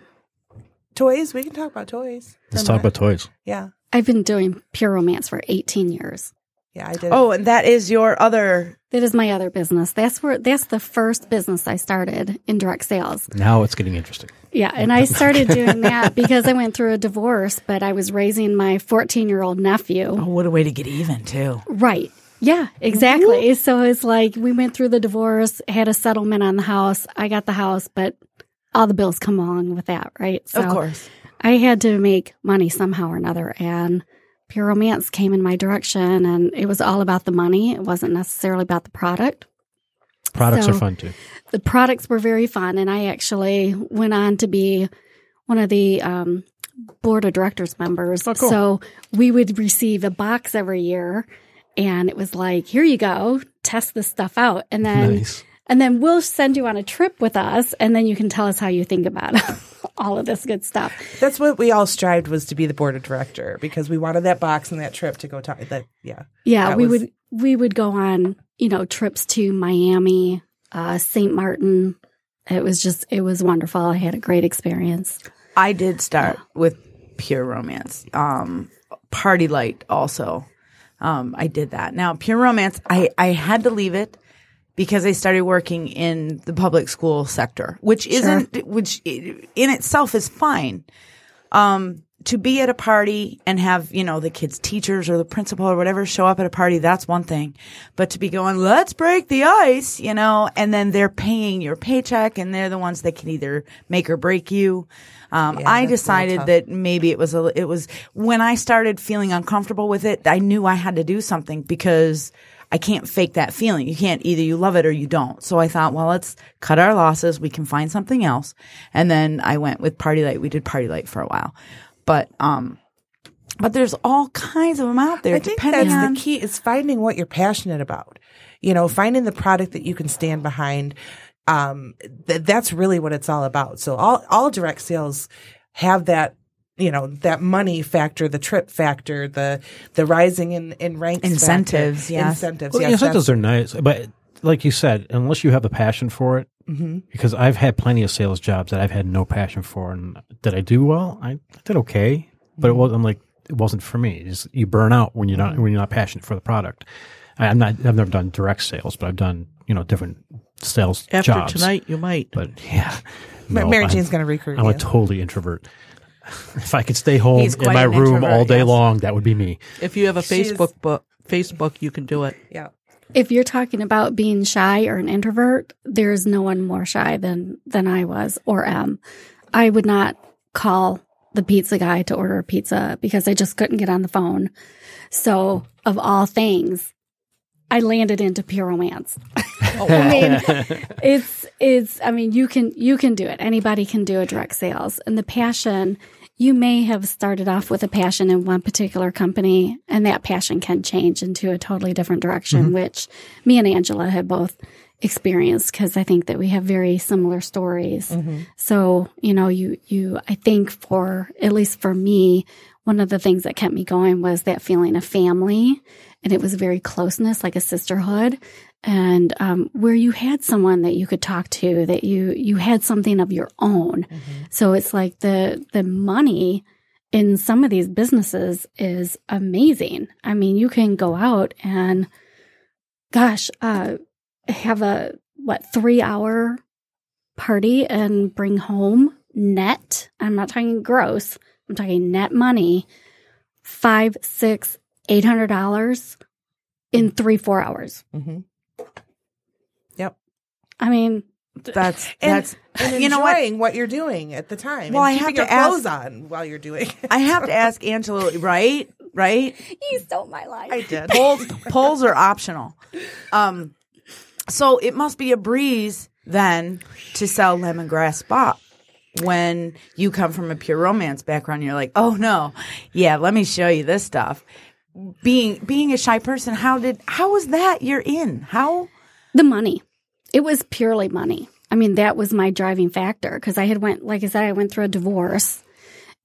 toys? We can talk about toys. Let's talk about toys. Yeah. I've been doing pure romance for 18 years. Yeah, I did. Oh, and that is your other. That is my other business. That's where that's the first business I started in direct sales. Now it's getting interesting. Yeah, and I started doing that because I went through a divorce, but I was raising my 14-year-old nephew. Oh, what a way to get even too. Right. Yeah, exactly. So it's like we went through the divorce, had a settlement on the house. I got the house, but all the bills come along with that, right? So of course. I had to make money somehow or another and Pure Romance came in my direction and it was all about the money. It wasn't necessarily about the product. Products So- are fun too. The products were very fun and I actually went on to be one of the um, board of directors members. Oh, cool. So we would receive a box every year and it was like, here you go, test this stuff out. And then Nice. And then we'll send you on a trip with us and then you can tell us how you think about all of this good stuff. That's what we all strived was to be the board of director because we wanted that box and that trip to go talk. That yeah, Yeah, That we was- would we would go on, you know, trips to Miami, uh, St. Martin. It was just it was wonderful. I had a great experience. I did start with pure romance. Um, PartyLite also. Um, I did that. Now, pure romance, I, I had to leave it because I started working in the public school sector, which isn't, which in itself is fine. Um, to be at a party and have, you know, the kids' teachers or the principal or whatever show up at a party, that's one thing. But to be going, let's break the ice, you know, and then they're paying your paycheck and they're the ones that can either make or break you. Um, Yeah, I that's a little decided that maybe it was a, it was when I started feeling uncomfortable with it, I knew I had to do something because I can't fake that feeling. You can't either you love it or you don't. So I thought, well, let's cut our losses. We can find something else. And then I went with PartyLite. We did Party Light for a while. But um but there's all kinds of them out there I think depending that's on the key is finding what you're passionate about. You know, finding the product that you can stand behind. Um, th- that's really what it's all about. So all, all direct sales have that, you know, that money factor, the trip factor, the, the rising in, in ranks. factor. Incentives, yes. Incentives. Well, yes. incentives are nice, but like you said, unless you have a passion for it, Mm-hmm. because I've had plenty of sales jobs that I've had no passion for, and did I do well? I did okay, but it Mm-hmm. was I'm like it wasn't for me. It's, you burn out when you're not when you're not passionate for the product. I, I'm not. I've never done direct sales, but I've done you know different sales After jobs. tonight, you might. but yeah, no, Mary I'm- Jane's going to recruit I'm you. a totally introvert. If I could stay home He's in quite my an room introvert, all day yes. long, that would be me. If you have a She's- Facebook book, Facebook, you can do it. yeah. If you're talking about being shy or an introvert, there is no one more shy than than I was or am. I would not call the pizza guy to order a pizza because I just couldn't get on the phone. So, of all things, I landed into pure romance. Oh, I mean, it's it's I mean, you can you can do it. Anybody can do a direct sales. And the passion, you may have started off with a passion in one particular company and that passion can change into a totally different direction, mm-hmm. which me and Angela have both experienced because I think that we have very similar stories. Mm-hmm. So, you know, you you I think for at least for me, one of the things that kept me going was that feeling of family and it was very closeness, like a sisterhood, and um, where you had someone that you could talk to, that you you had something of your own. So it's like the the money in some of these businesses is amazing. I mean, you can go out and, gosh, uh, have a what three hour party and bring home net. I'm not talking gross. I'm talking net money, five, six, eight hundred dollars in three, four hours. Mm-hmm. Yep. I mean, that's And, that's and you know what enjoying what? you're doing at the time. Well, and I have to your ask- clothes on while you're doing it. I have to ask Angela, right? Right? you stole my life. I did. polls polls are optional. Um, so it must be a breeze then to sell lemongrass spa when you come from a pure romance background. You're like, oh no, yeah, let me show you this stuff. Being being a shy person, how did how was that? You're in how? the money it was purely money i mean that was my driving factor because i had went like i said i went through a divorce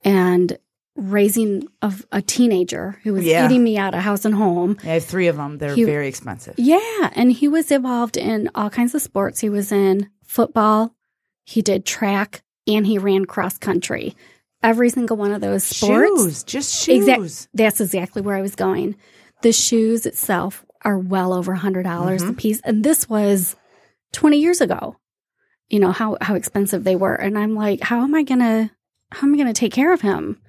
and raising a, a teenager who was Yeah. eating me out of house and home I have three of them. They're You- very expensive. yeah and he was involved in all kinds of sports he was in football he did track and he ran cross country every single one of those sports Shoes, just shoes. Exact- that's exactly where I was going. The shoes itself are well over a hundred dollars Mm-hmm. a piece, and this was twenty years ago. You know how how expensive they were, and I'm like, how am I gonna how am I gonna take care of him?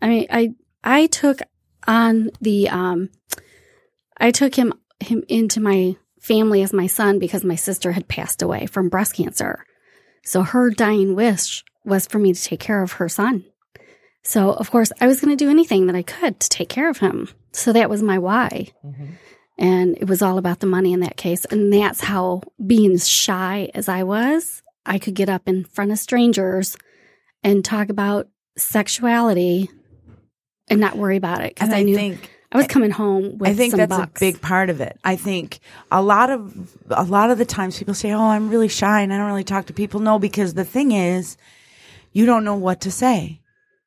I mean, I I took on the um, I took him him into my family as my son because my sister had passed away from breast cancer. So her dying wish was for me to take care of her son. So, of course, I was going to do anything that I could to take care of him. So that was my why. And it was all about the money in that case. And that's how, being as shy as I was, I could get up in front of strangers and talk about sexuality and not worry about it because I, I knew think I was coming home with I think that's bucks. a big part of it. I think a lot of a lot of the times people say, "Oh, I'm really shy and I don't really talk to people." No, because the thing is, you don't know what to say.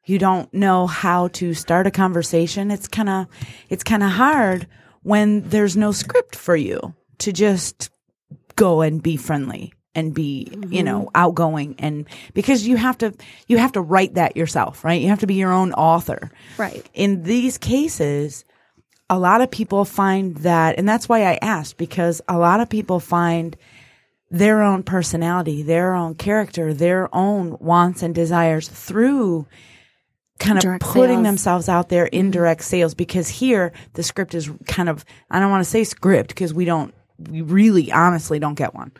You don't know how to start a conversation. It's kind of it's kind of hard when there's no script for you to just go and be friendly and be you mm-hmm. know outgoing and because you have to you have to write that yourself right? You have to be your own author. Right. in these cases a lot of people find that, and that's why I asked because a lot of people find their own personality, their own character, their own wants and desires through kind of Direct putting sales. themselves out there in mm-hmm. direct sales because here the script is kind of, I don't want to say script because we don't, we really honestly don't get one.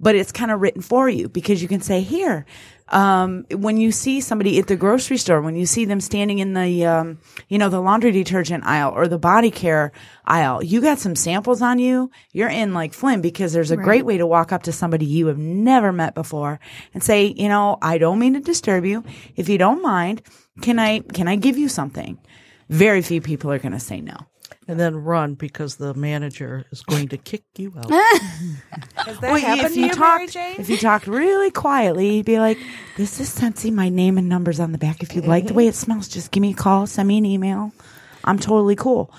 but it's kind of written for you because you can say here. Um, when you see somebody at the grocery store, when you see them standing in the, um, you know, the laundry detergent aisle or the body care aisle, you got some samples on you. You're in like Flynn because there's a great way to walk up to somebody you have never met before and say, you know, I don't mean to disturb you. If you don't mind, can I, can I give you something? Very few people are going to say no. And then run because the manager is going to kick you out. Has that Well, happened if to you you, talked, Mary Jane? if you talked really quietly, you'd be like, "This is Scentsy. My name and numbers on the back. If you like the way it smells, just give me a call, send me an email. I'm totally cool."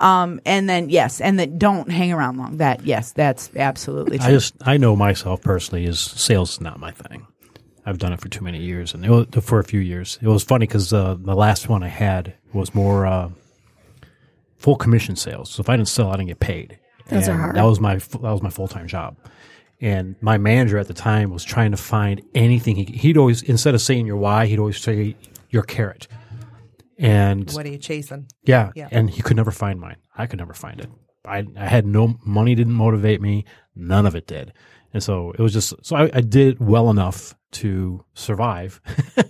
Um, and then yes, and then don't hang around long. That yes, that's absolutely true. I just I know myself personally is sales is not my thing. I've done it for too many years, and it was, for a few years. It was funny because uh, the last one I had was more uh, full commission sales. So if I didn't sell, I didn't get paid. Those are hard. That was my that was my full time job. And my manager at the time was trying to find anything. He, he'd always instead of saying your why, he'd always say your carrot. And What are you chasing? yeah, Yeah. and he could never find mine. I could never find it. I, I had no money, didn't motivate me. None of it did. And so it was just, so I, I did well enough to survive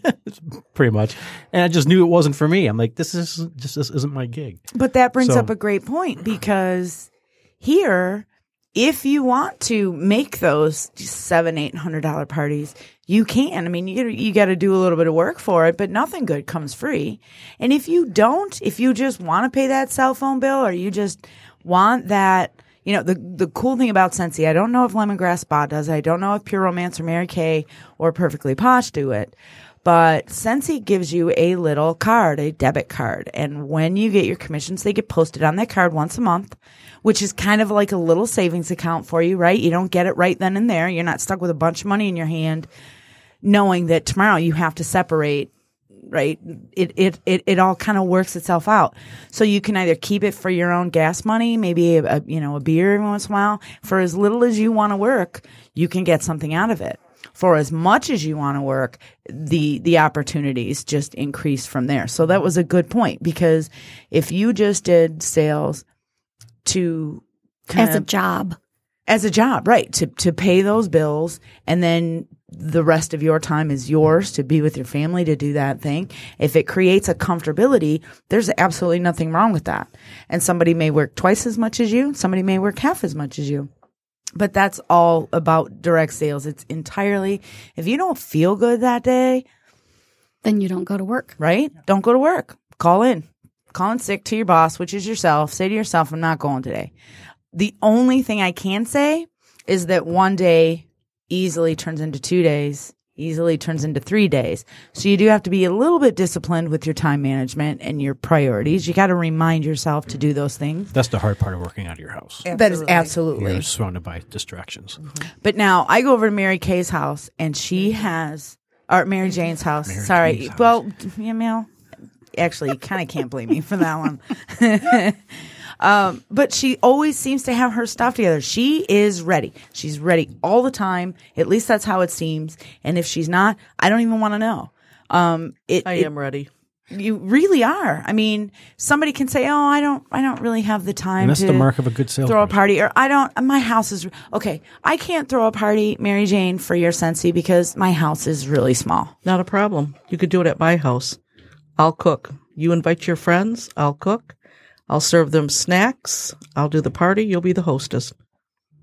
pretty much. And I just knew it wasn't for me. I'm like, this is just, this isn't my gig. But that brings So- up a great point because here, if you want to make those seven, eight hundred dollar parties, you can. I mean, you you got to do a little bit of work for it, but nothing good comes free. And if you don't, if you just want to pay that cell phone bill, or you just want that, you know, the the cool thing about Scentsy, I don't know if Lemongrass Spa does. it. I don't know if Pure Romance or Mary Kay or Perfectly Posh do it. But Scentsy gives you a little card, a debit card. And when you get your commissions, they get posted on that card once a month, which is kind of like a little savings account for you, right? You don't get it right then and there. You're not stuck with a bunch of money in your hand, knowing that tomorrow you have to separate right? It it it, it all kind of works itself out. So you can either keep it for your own gas money, maybe a, a you know a beer every once in a while. For as little as you want to work, you can get something out of it. For as much as you want to work, the the opportunities just increase from there. So that was a good point because if you just did sales to as a job. as a job, right? To to pay those bills and then the rest of your time is yours to be with your family to do that thing. If it creates a comfortability, there's absolutely nothing wrong with that. And somebody may work twice as much as you, somebody may work half as much as you. But that's all about direct sales. It's entirely if you don't feel good that day, Then you don't go to work. right? Don't go to work. Call in. Call in sick to your boss, which is yourself. Say to yourself, I'm not going today. The only thing I can say is that one day easily turns into two days, easily turns into three days. So you do have to be a little bit disciplined with your time management and your priorities. You got to remind yourself to do those things. That's the hard part of working out of your house. That is absolutely. You're surrounded by distractions. Mm-hmm. But now I go over to Mary Kay's house and she has, or Mary Jane's house. Mary Sorry. Jane's house. Well, yeah, Mel, actually, you kind of can't blame me for that one. um, but she always seems to have her stuff together. She is ready. She's ready all the time. At least that's how it seems. And if she's not, I don't even want to know. Um, it, I it- am ready. you really are. I mean, somebody can say, "Oh, I don't, I don't really have the time And that's to the mark of a good salesperson. throw a party," or "I don't, my house is okay. I can't throw a party, Mary Jane, for your Scentsy because my house is really small." Not a problem. You could do it at my house. I'll cook. You invite your friends. I'll cook. I'll serve them snacks. I'll do the party. You'll be the hostess.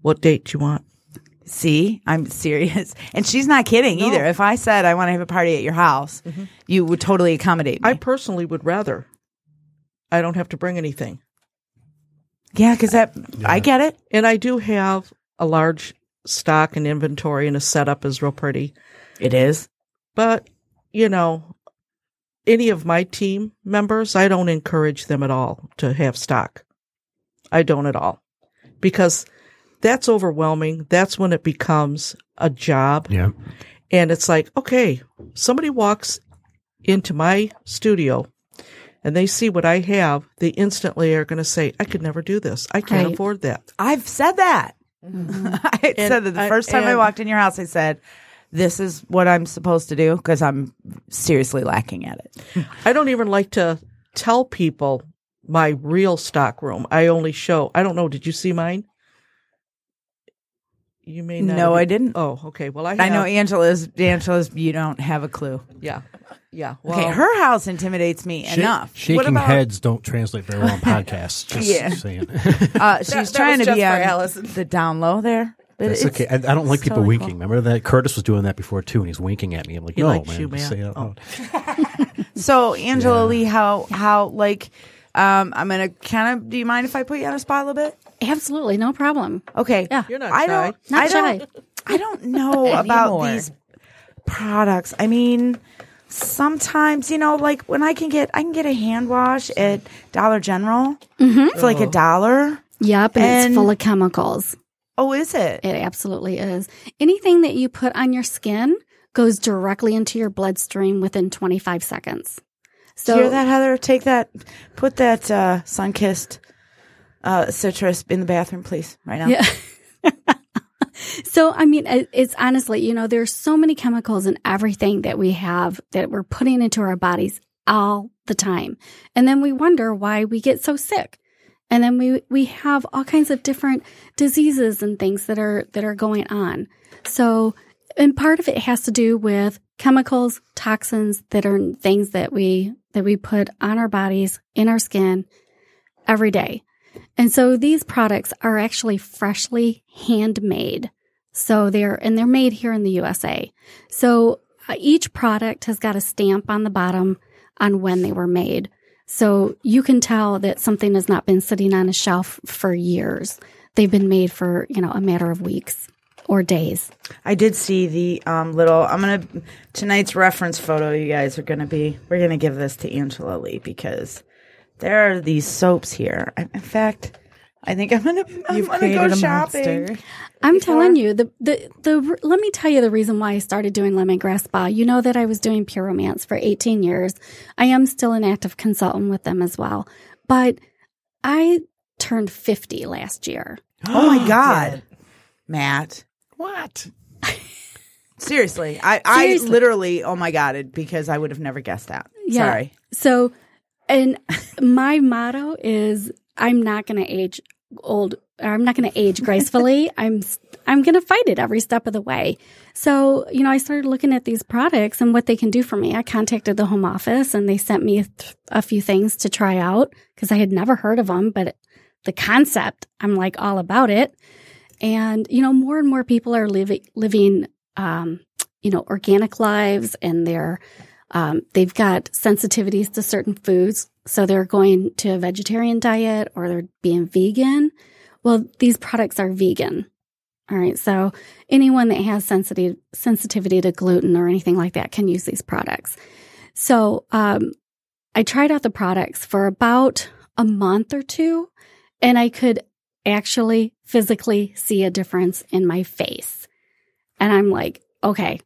What date do you want? See, I'm serious, and she's not kidding No. either. If I said I want to have a party at your house, mm-hmm. you would totally accommodate me. I personally would rather. I don't have to bring anything. yeah, because that I get it. And I do have a large stock and inventory and a setup is real pretty. It is. But, you know, any of my team members, I don't encourage them at all to have stock. I don't at all. Because that's overwhelming. That's when it becomes a job. Yeah. And it's like, okay, somebody walks into my studio and they see what I have, they instantly are going to say, I could never do this. I can't Right. afford that. I've said that. Mm-hmm. I had And said that the I- first time I and- walked in your house. I said, "This is what I'm supposed to do" because I'm seriously lacking at it. I don't even like to tell people my real stock room. I only show, I don't know, did you see mine? You may not. No, have- I didn't. Oh, okay. Well, I have, I know Angela's. Angela's. You don't have a clue. Yeah, yeah. Well, Okay, her house intimidates me Shak- enough. Shaking what about, heads don't translate very well on podcasts. Just Yeah. saying. Uh, she's that trying was to be for on Allison. the down low there. But That's it's- okay. I, I don't like people totally winking. cool. Remember that Curtis was doing that before too, and he's winking at me. I'm like, He no, likes man, you, just man. say it out Oh. loud. So Angela Lee, how how like um I'm gonna kind of. Do you mind if I put you on a spot a little bit? Absolutely, no problem. Okay. Yeah. You're not I shy. don't. Not I shy. don't. I don't know about Anymore. these products. I mean, sometimes you know, like when I can get, I can get a hand wash at Dollar General for like a dollar. Yep, and, And- it's full of chemicals. Oh, is it? It absolutely is. Anything that you put on your skin goes directly into your bloodstream within 25 seconds. So Hear that, Heather? Take that. Put that uh, sun kissed uh, citrus in the bathroom, please, right now. Yeah. So, I mean, it's honestly, you know, there's so many chemicals in everything that we have that we're putting into our bodies all the time. And then we wonder why we get so sick. And then we, we have all kinds of different diseases and things that are, that are going on. So, and part of it has to do with chemicals, toxins that are things that we, that we put on our bodies, in our skin every day. And so these products are actually freshly handmade. So they're, and they're made here in the USA. So uh, each product has got a stamp on the bottom on when they were made. So you can tell that something has not been sitting on a shelf for years. They've been made for, you know, a matter of weeks or days. I did see the um, little. I'm gonna tonight's reference photo. You guys are gonna be. We're gonna give this to Angela Lee because there are these soaps here. In in fact, I think I'm gonna. I'm You've gonna go shopping. monster. I'm before? telling you, the, the, the, let me tell you the reason why I started doing lemongrass spa. You know that I was doing Pure Romance for 18 years. I am still an active consultant with them as well. But I turned 50 last year. Oh my god, Matt. What? Seriously, I, I Seriously. literally, oh my god, it, because I would have never guessed that. Yeah. Sorry. So, and my motto is I'm not going to age old. I'm not going to age gracefully. I'm I'm going to fight it every step of the way. So, you know, I started looking at these products and what they can do for me. I contacted the home office and they sent me a, th- a few things to try out because I had never heard of them, but the concept, I'm like all about it. And, you know, more and more people are living, living, um, you know, organic lives and they're, um, they've got sensitivities to certain foods. So they're going to a vegetarian diet or they're being vegan. Well, these products are vegan. All right. So anyone that has sensitive sensitivity to gluten or anything like that can use these products. So um, I tried out the products for about a month or two, and I could actually physically see a difference in my face. And I'm like, okay,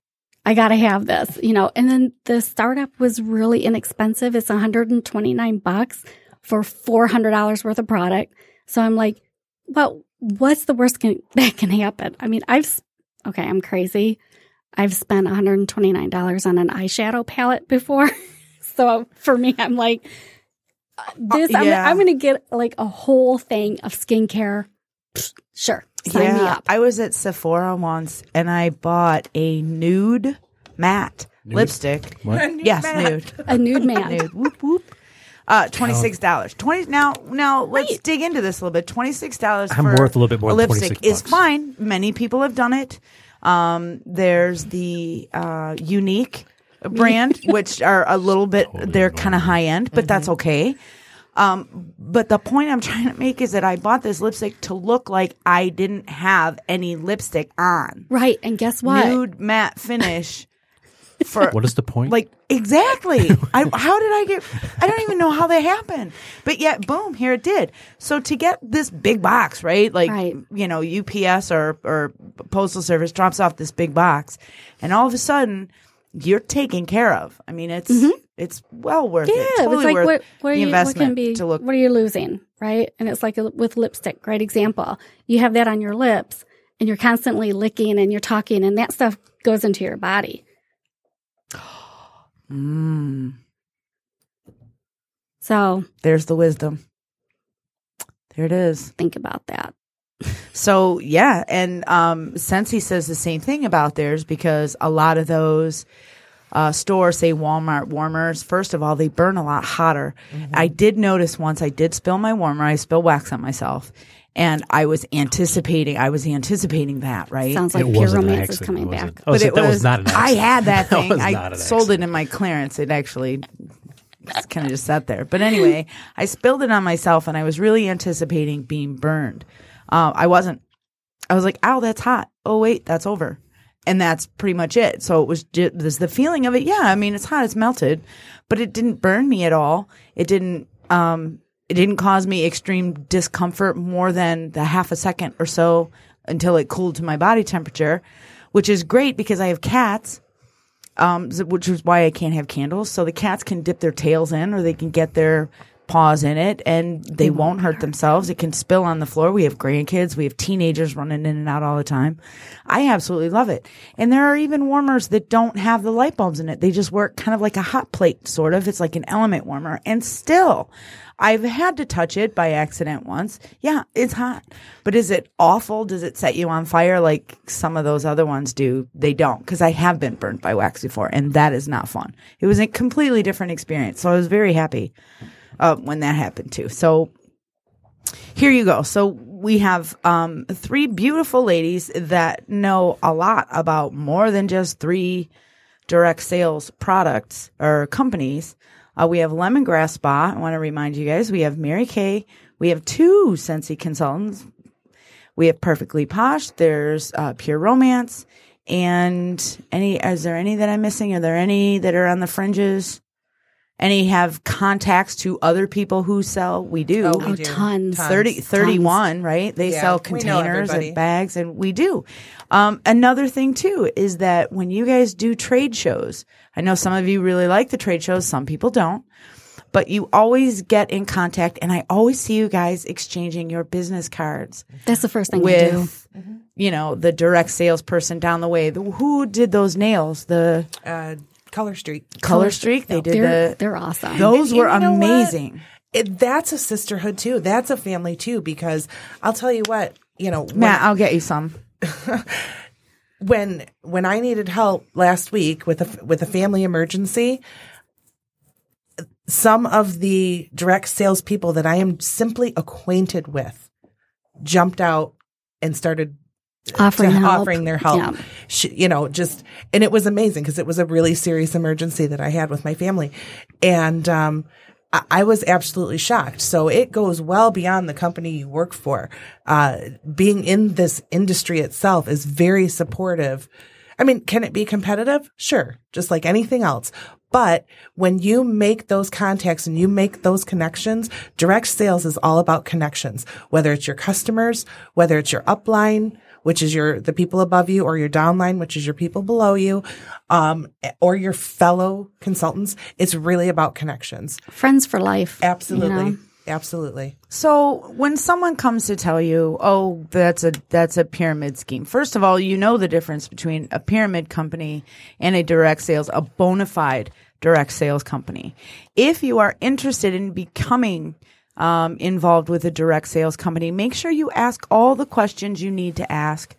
I got to have this, you know. And then the startup was really inexpensive. It's 129 bucks for $400 worth of product. So I'm like, well, what's the worst can, that can happen? I mean, I've, okay, I'm crazy. I've spent $129 on an eyeshadow palette before. so for me, I'm like, uh, this, I'm. I'm going to get like a whole thing of skincare. Pfft, Sure. Sign me up. I was at Sephora once and I bought a nude matte lipstick. What? Yes, nude. A nude matte. nude. Whoop whoop. Uh, twenty six dollars. Twenty now. Now let's dig into this a little bit. Twenty six dollars. I'm worth a little bit more A than lipstick 26 is fine. Many people have done it. Um, there's the uh, unique brand, which are a little bit. they're kind of high end, but that's okay. Um, but the point I'm trying to make is that I bought this lipstick to look like I didn't have any lipstick on. Right. And guess what? Nude matte finish. For What is the point? like exactly. I how did I get? I don't even know how that happened. But yet, boom, here it did. So to get this big box, right? Like Right. you know, UPS or or postal service drops off this big box, and all of a sudden you're taken care of. I mean, it's it's well worth. Yeah, it. Totally it's like worth what what, are the you, what investment can be to look. what are you losing, right? And it's like a, with lipstick, great example. You have that on your lips, and you're constantly licking and you're talking, and that stuff goes into your body. Mm, So there's the wisdom. There it is. think about that. So yeah, and um, Scentsy says the same thing about theirs because a lot of those uh, stores, say Walmart warmers, first of all, they burn a lot hotter. I did notice once I did spill my warmer, I spilled wax on myself. And I was anticipating, I was anticipating that, right? Sounds like It pure romance is accident, coming it? back. Oh, so it that was, not an accident. I had that That thing. was I not an sold it in my clearance. It actually kind of just sat there. But anyway, I spilled it on myself, and I was really anticipating being burned. Uh, I wasn't. I was like, "Ow, that's hot." Oh wait, that's over, and that's pretty much it. So it was just the feeling of it. Yeah, I mean, it's hot, it's melted, but it didn't burn me at all. It didn't. Um, it didn't cause me extreme discomfort more than the half a second or so until it cooled to my body temperature, which is great because I have cats um, which is why I can't have candles. So the cats can dip their tails in, or they can get their paws in it, and they oh won't hurt themselves. It can spill on the floor. We have grandkids, we have teenagers running in and out all the time. I absolutely love it. And there are even warmers that don't have the light bulbs in it. They just work kind of like a hot plate, sort of. It's like an element warmer, and still. I've had to touch it by accident once. Yeah, it's hot. But is it awful? Does it set you on fire like some of those other ones do? They don't, because I have been burnt by wax before, and that is not fun. It was a completely different experience. So I was very happy uh, when that happened too. So here you go. So we have um, three beautiful ladies that know a lot about more than just three direct sales products or companies. Uh, we have Lemongrass Spa. I want to remind you guys, we have Mary Kay. We have two Scentsy consultants. We have Perfectly Posh. There's uh, Pure Romance. And any, is there any that I'm missing? Are there any that are on the fringes? Any have contacts to other people who sell? We do. Oh, we Oh, do. tons. 30, 31, right? They Yeah, sell containers and bags, and we do. Um, another thing, too, is that when you guys do trade shows, I know some of you really like the trade shows, some people don't, but you always get in contact, and I always see you guys exchanging your business cards That's the first thing we do. with, you know, the direct salesperson down the way. The, who did those nails? The Uh, Color Street. Color Streak? They did They're the. they're awesome. Those And were you know amazing. It, that's a sisterhood too. That's a family too. Because I'll tell you what, you know, when, Matt, I'll get you some. when when I needed help last week with a with a family emergency, some of the direct salespeople that I am simply acquainted with jumped out and started offering offering their help. Yeah. She, you know, just and it was amazing because it was a really serious emergency that I had with my family, and um, I, I was absolutely shocked. So it goes well beyond the company you work for. Uh, being in this industry itself is very supportive. I mean, can it be competitive? Sure, just like anything else. But when you make those contacts and you make those connections, direct sales is all about connections, whether it's your customers, whether it's your upline, which is your, the people above you or your downline, which is your people below you, um, or your fellow consultants. It's really about connections. Friends for life. Absolutely. you know? Absolutely. So when someone comes to tell you, "Oh, that's a that's a pyramid scheme," first of all, you know the difference between a pyramid company and a direct sales, a bona fide direct sales company. If you are interested in becoming um, involved with a direct sales company, make sure you ask all the questions you need to ask.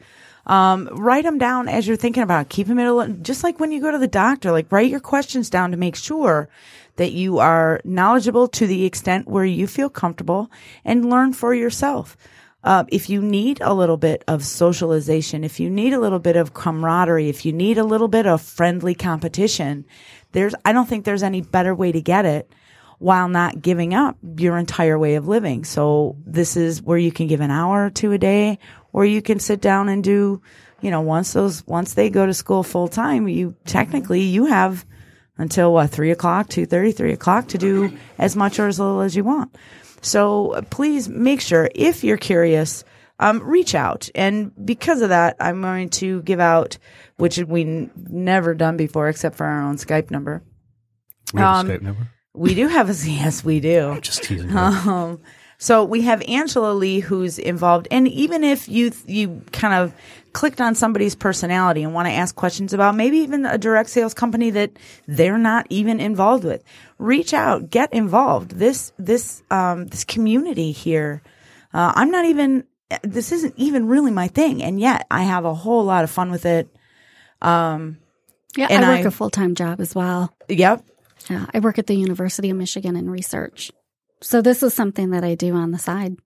Um, write them down as you're thinking about. It. Keep them in a just like when you go to the doctor. Like write your questions down to make sure that you are knowledgeable to the extent where you feel comfortable and learn for yourself. Uh, if you need a little bit of socialization, if you need a little bit of camaraderie, if you need a little bit of friendly competition, there's, I don't think there's any better way to get it while not giving up your entire way of living. So this is where you can give an hour or two a day, or you can sit down and do, you know, once those, once they go to school full time, you technically, you have until what, three o'clock, two thirty, three o'clock to do as much or as little as you want. So please make sure if you're curious, um, reach out. And because of that, I'm going to give out, which we n- never done before except for our own Skype number. We have Um, a Skype number. We do have a, yes, we do. I'm Just teasing. Um, so we have Angela Lee who's involved, and even if you you kind of clicked on somebody's personality and want to ask questions about maybe even a direct sales company that they're not even involved with, reach out, get involved. This this um, this community here, uh, I'm not even this isn't even really my thing, and yet I have a whole lot of fun with it. Um, Yeah, And I work I- a full time job as well. yep, Yeah, I work at the University of Michigan in research. So this is something that I do on the side.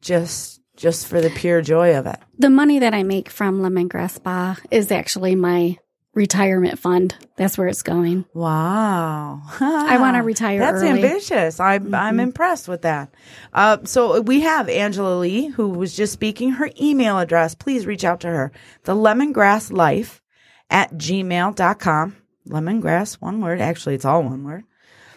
just just for the pure joy of it. The money that I make from Lemongrass Spa is actually my retirement fund. That's where it's going. Wow. I wanna retire That's early. ambitious. I'm I'm impressed with that. Uh, so we have Angela Lee, who was just speaking. Her email address, please reach out to her. The lemongrass life at gmail.com. Lemongrass, one word. Actually, it's all one word.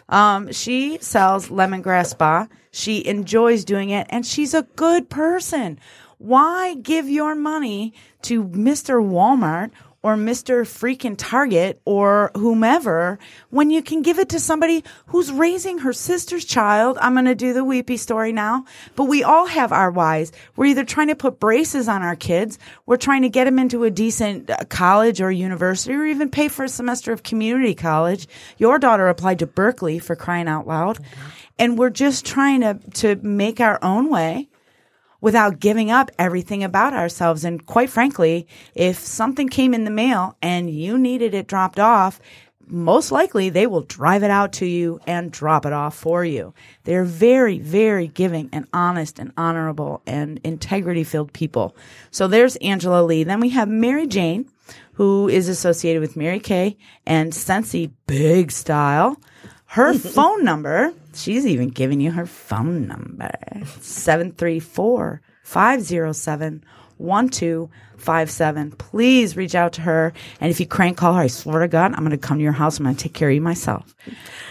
Um, she sells lemongrass spa. She enjoys doing it and she's a good person. Why give your money to Mr. Walmart or Mr. freaking Target or whomever when you can give it to somebody who's raising her sister's child? I'm going to do the weepy story now, but we all have our whys. We're either trying to put braces on our kids, we're trying to get them into a decent uh, college or university or even pay for a semester of community college. Your daughter applied to Berkeley for crying out loud. And we're just trying to, to make our own way without giving up everything about ourselves. And quite frankly, if something came in the mail and you needed it dropped off, most likely they will drive it out to you and drop it off for you. They're very, very giving and honest and honorable and integrity filled people. So there's Angela Lee. Then we have Mary Jane, who is associated with Mary Kay and Scentsy Big Style. Her phone number, she's even giving you her phone number 734 507 1257. Please reach out to her. And if you crank call her, I swear to God, I'm going to come to your house. I'm going to take care of you myself.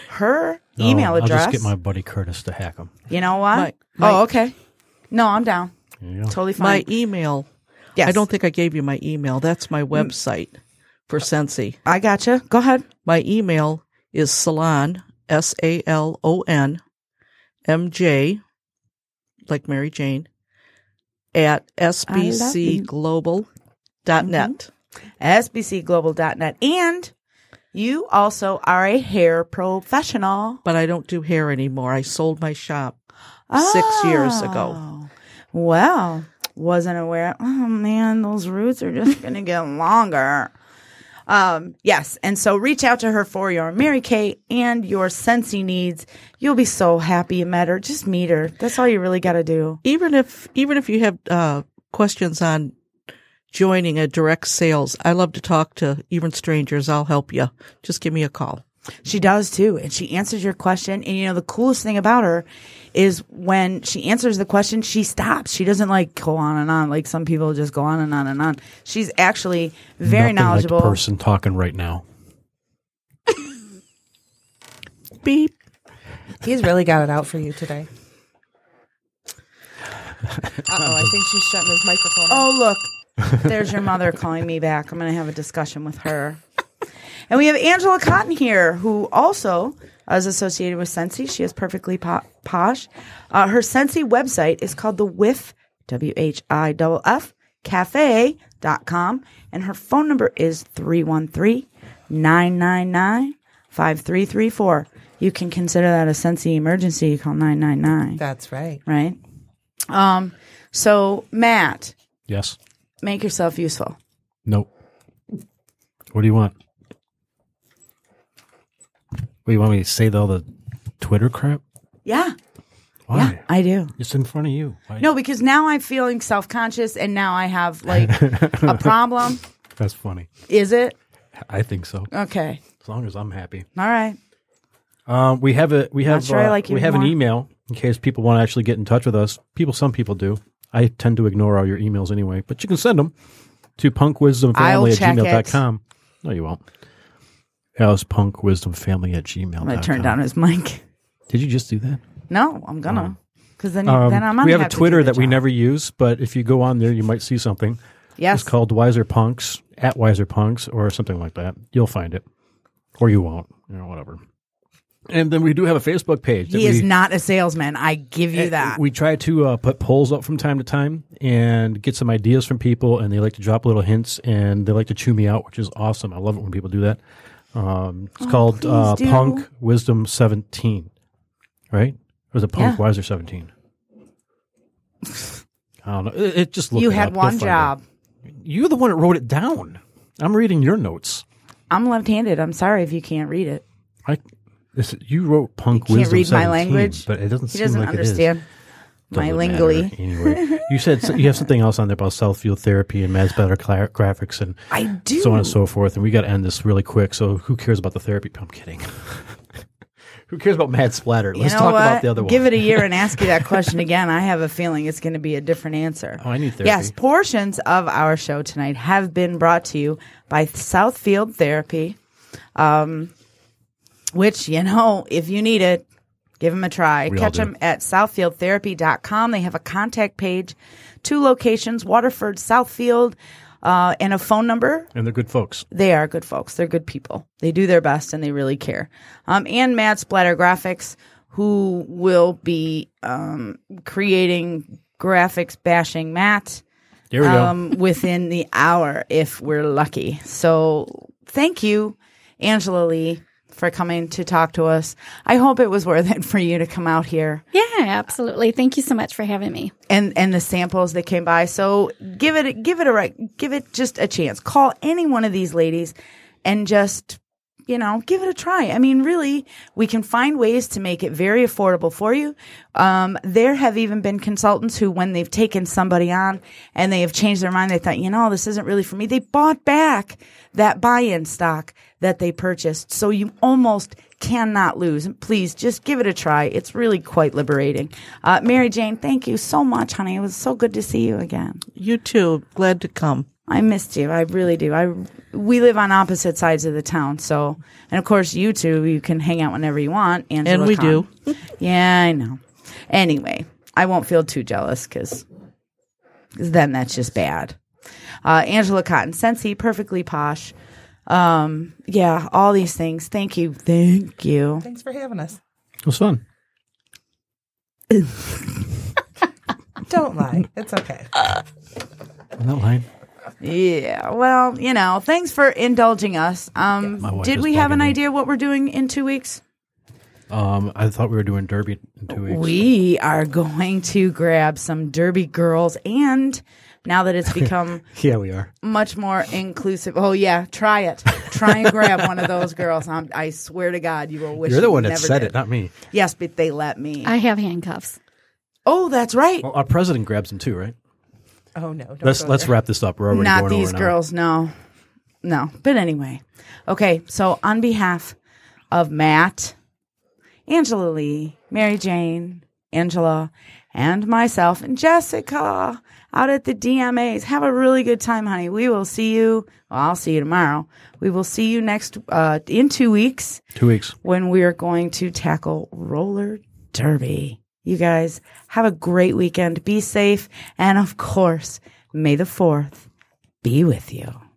Her No, email address. I'll just get my buddy Curtis to hack them. you know what? My- my- oh, okay. No, I'm down. There you go. My email. yes. I don't think I gave you my email. That's my website for Scentsy. I gotcha. Go ahead. My email is salon, S A L O N, M J, like Mary Jane, at sbcglobal.net. Mm-hmm. SBCglobal.net. And you also are a hair professional. But I don't do hair anymore. I sold my shop six oh. years ago. Oh. Well, wasn't aware. Oh man, those roots are just going to get longer. Um, yes. And so reach out to her for your Mary Kay and your Scentsy needs. You'll be so happy you met her. Just meet her. That's all you really got to do. Even if even if you have uh, questions on joining a direct sales, I love to talk to even strangers. I'll help you. Just give me a call. She does too. And she answers your question. And you know, the coolest thing about her is when she answers the question, she stops. She doesn't like go on and on. Like some people just go on and on and on. She's actually very Nothing knowledgeable. Like the person talking right now. Beep. He's really got it out for you today. Uh-oh, I think she's shutting his microphone. Oh, off. Oh, look. There's your mother calling me back. I'm going to have a discussion with her. And we have Angela Cotton here, who also is associated with Scentsy. She is perfectly po- posh. Uh, her Scentsy website is called the WIF, W H I F F, cafe.com. And her phone number is 313 999 5334. You can consider that a Scentsy emergency. You call 999, That's right. right? Um, so, Matt, Yes. make yourself useful. Nope. What do you want? What, you want me to say all the Twitter crap? Yeah. Why? Yeah, I do. it's in front of you. Why? No, because now I'm feeling self conscious and now I have like a problem. That's funny. Is it? I think so. Okay. As long as I'm happy. All right. Um, we have a we have sure I uh, like you we have an email in case people want to actually get in touch with us. People, some people do. I tend to ignore all your emails anyway, but you can send them to punkwisdomfamily at gmail.com. No, you won't. Alice punkwisdomfamily at gmail. I'm going to turn down his mic. Did you just do that? No, I'm to. Because then, Um, then I'm on we have a Twitter that we never use, but if you go on there, you might see something. Yes. It's called Wiser Punks at Wiser Punks or something like that. You'll find it, or you won't. You know, whatever. And then we do have a Facebook page. that He is we- not a salesman. I give you that. We try to uh, put polls up from time to time and get some ideas from people, and they like to drop little hints and they like to chew me out, which is awesome. I love it when people do that. Um, it's called uh, Oh, please do. Punk Wisdom 17, right? Or is it Punk Yeah. Wiser 17? I don't know. It, it just looked you it had up. One find it. job. You're the one that wrote it down. I'm reading your notes. I'm left-handed. I'm sorry if you can't read it. I this, you wrote punk Can't wisdom read my 17, language. but it doesn't He seem doesn't like understand it is. My. Anyway, you said you have something else on there about Southfield therapy and Mads Better graphics and I do. so on and so forth. And we got to end this really quick. So who cares about the therapy? I'm kidding. who cares about Mad Splatter? Let's talk what? about the other one. Give it a year and ask you that question again. I have a feeling it's going to be a different answer. Oh, I need therapy. Yes, portions of our show tonight have been brought to you by Southfield Therapy, um, which, you know, if you need it, give them a try. We Catch them at southfieldtherapy.com. They have a contact page, two locations, Waterford, Southfield, uh, and a phone number and they're good folks. they are good folks. They're good people. They do their best and they really care. Um, and Matt Splatter Graphics, who will be um, creating graphics bashing Matt There we go. um, within the hour if we're lucky. So thank you, Angela Lee, for coming to talk to us. I hope it was worth it for you to come out here Yeah, absolutely. Thank you so much for having me. and and the samples that came by. So give it give it a right give it just a chance. Call any one of these ladies and just you know give it a try. I mean, really, we can find ways to make it very affordable for you. Um, there have even been consultants who, when they've taken somebody on and they have changed their mind, they thought, you know, this isn't really for me. They bought back that buy-in stock that they purchased. So you almost cannot lose. Please just give it a try. It's really quite liberating. Uh, Mary Jane, thank you so much, honey. It was so good to see you again. You too. Glad to come. I missed you. I really do. I we live on opposite sides of the town, so and of course you two you can hang out whenever you want. Angela And we Khan. do. yeah, I know. Anyway, I won't feel too jealous because then that's just bad. Uh, Angela Cotton, Scentsy, perfectly posh. Um, yeah, all these things. Thank you, thank you. Thanks for having us. It was fun. Don't lie. It's okay. I'm not lying. Yeah, well, you know, thanks for indulging us. Um, My wife did is we have an me. idea what we're doing in two weeks? Um, I thought we were doing Derby in two weeks. We are going to grab some Derby girls, and now that it's become yeah, we are. much more inclusive, oh yeah, try it. Try and grab one of those girls. I'm, I swear to God, you will wish You're the you one that never said did. it, not me. Yes, but they let me. I have handcuffs. oh, that's right. Well, our president grabs them too, right? Oh no. Don't Let's let's there. wrap this up. We're already Not going these over girls, no, no. But anyway, okay. So on behalf of Matt, Angela Lee, Mary Jane, Angela, and myself and Jessica out at the DMAs. Have a really good time, honey. We will see you. Well, I'll see you tomorrow. We will see you next uh, in two weeks Two weeks. when we are going to tackle roller derby. You guys have a great weekend. Be safe. And of course, may the 4th be with you.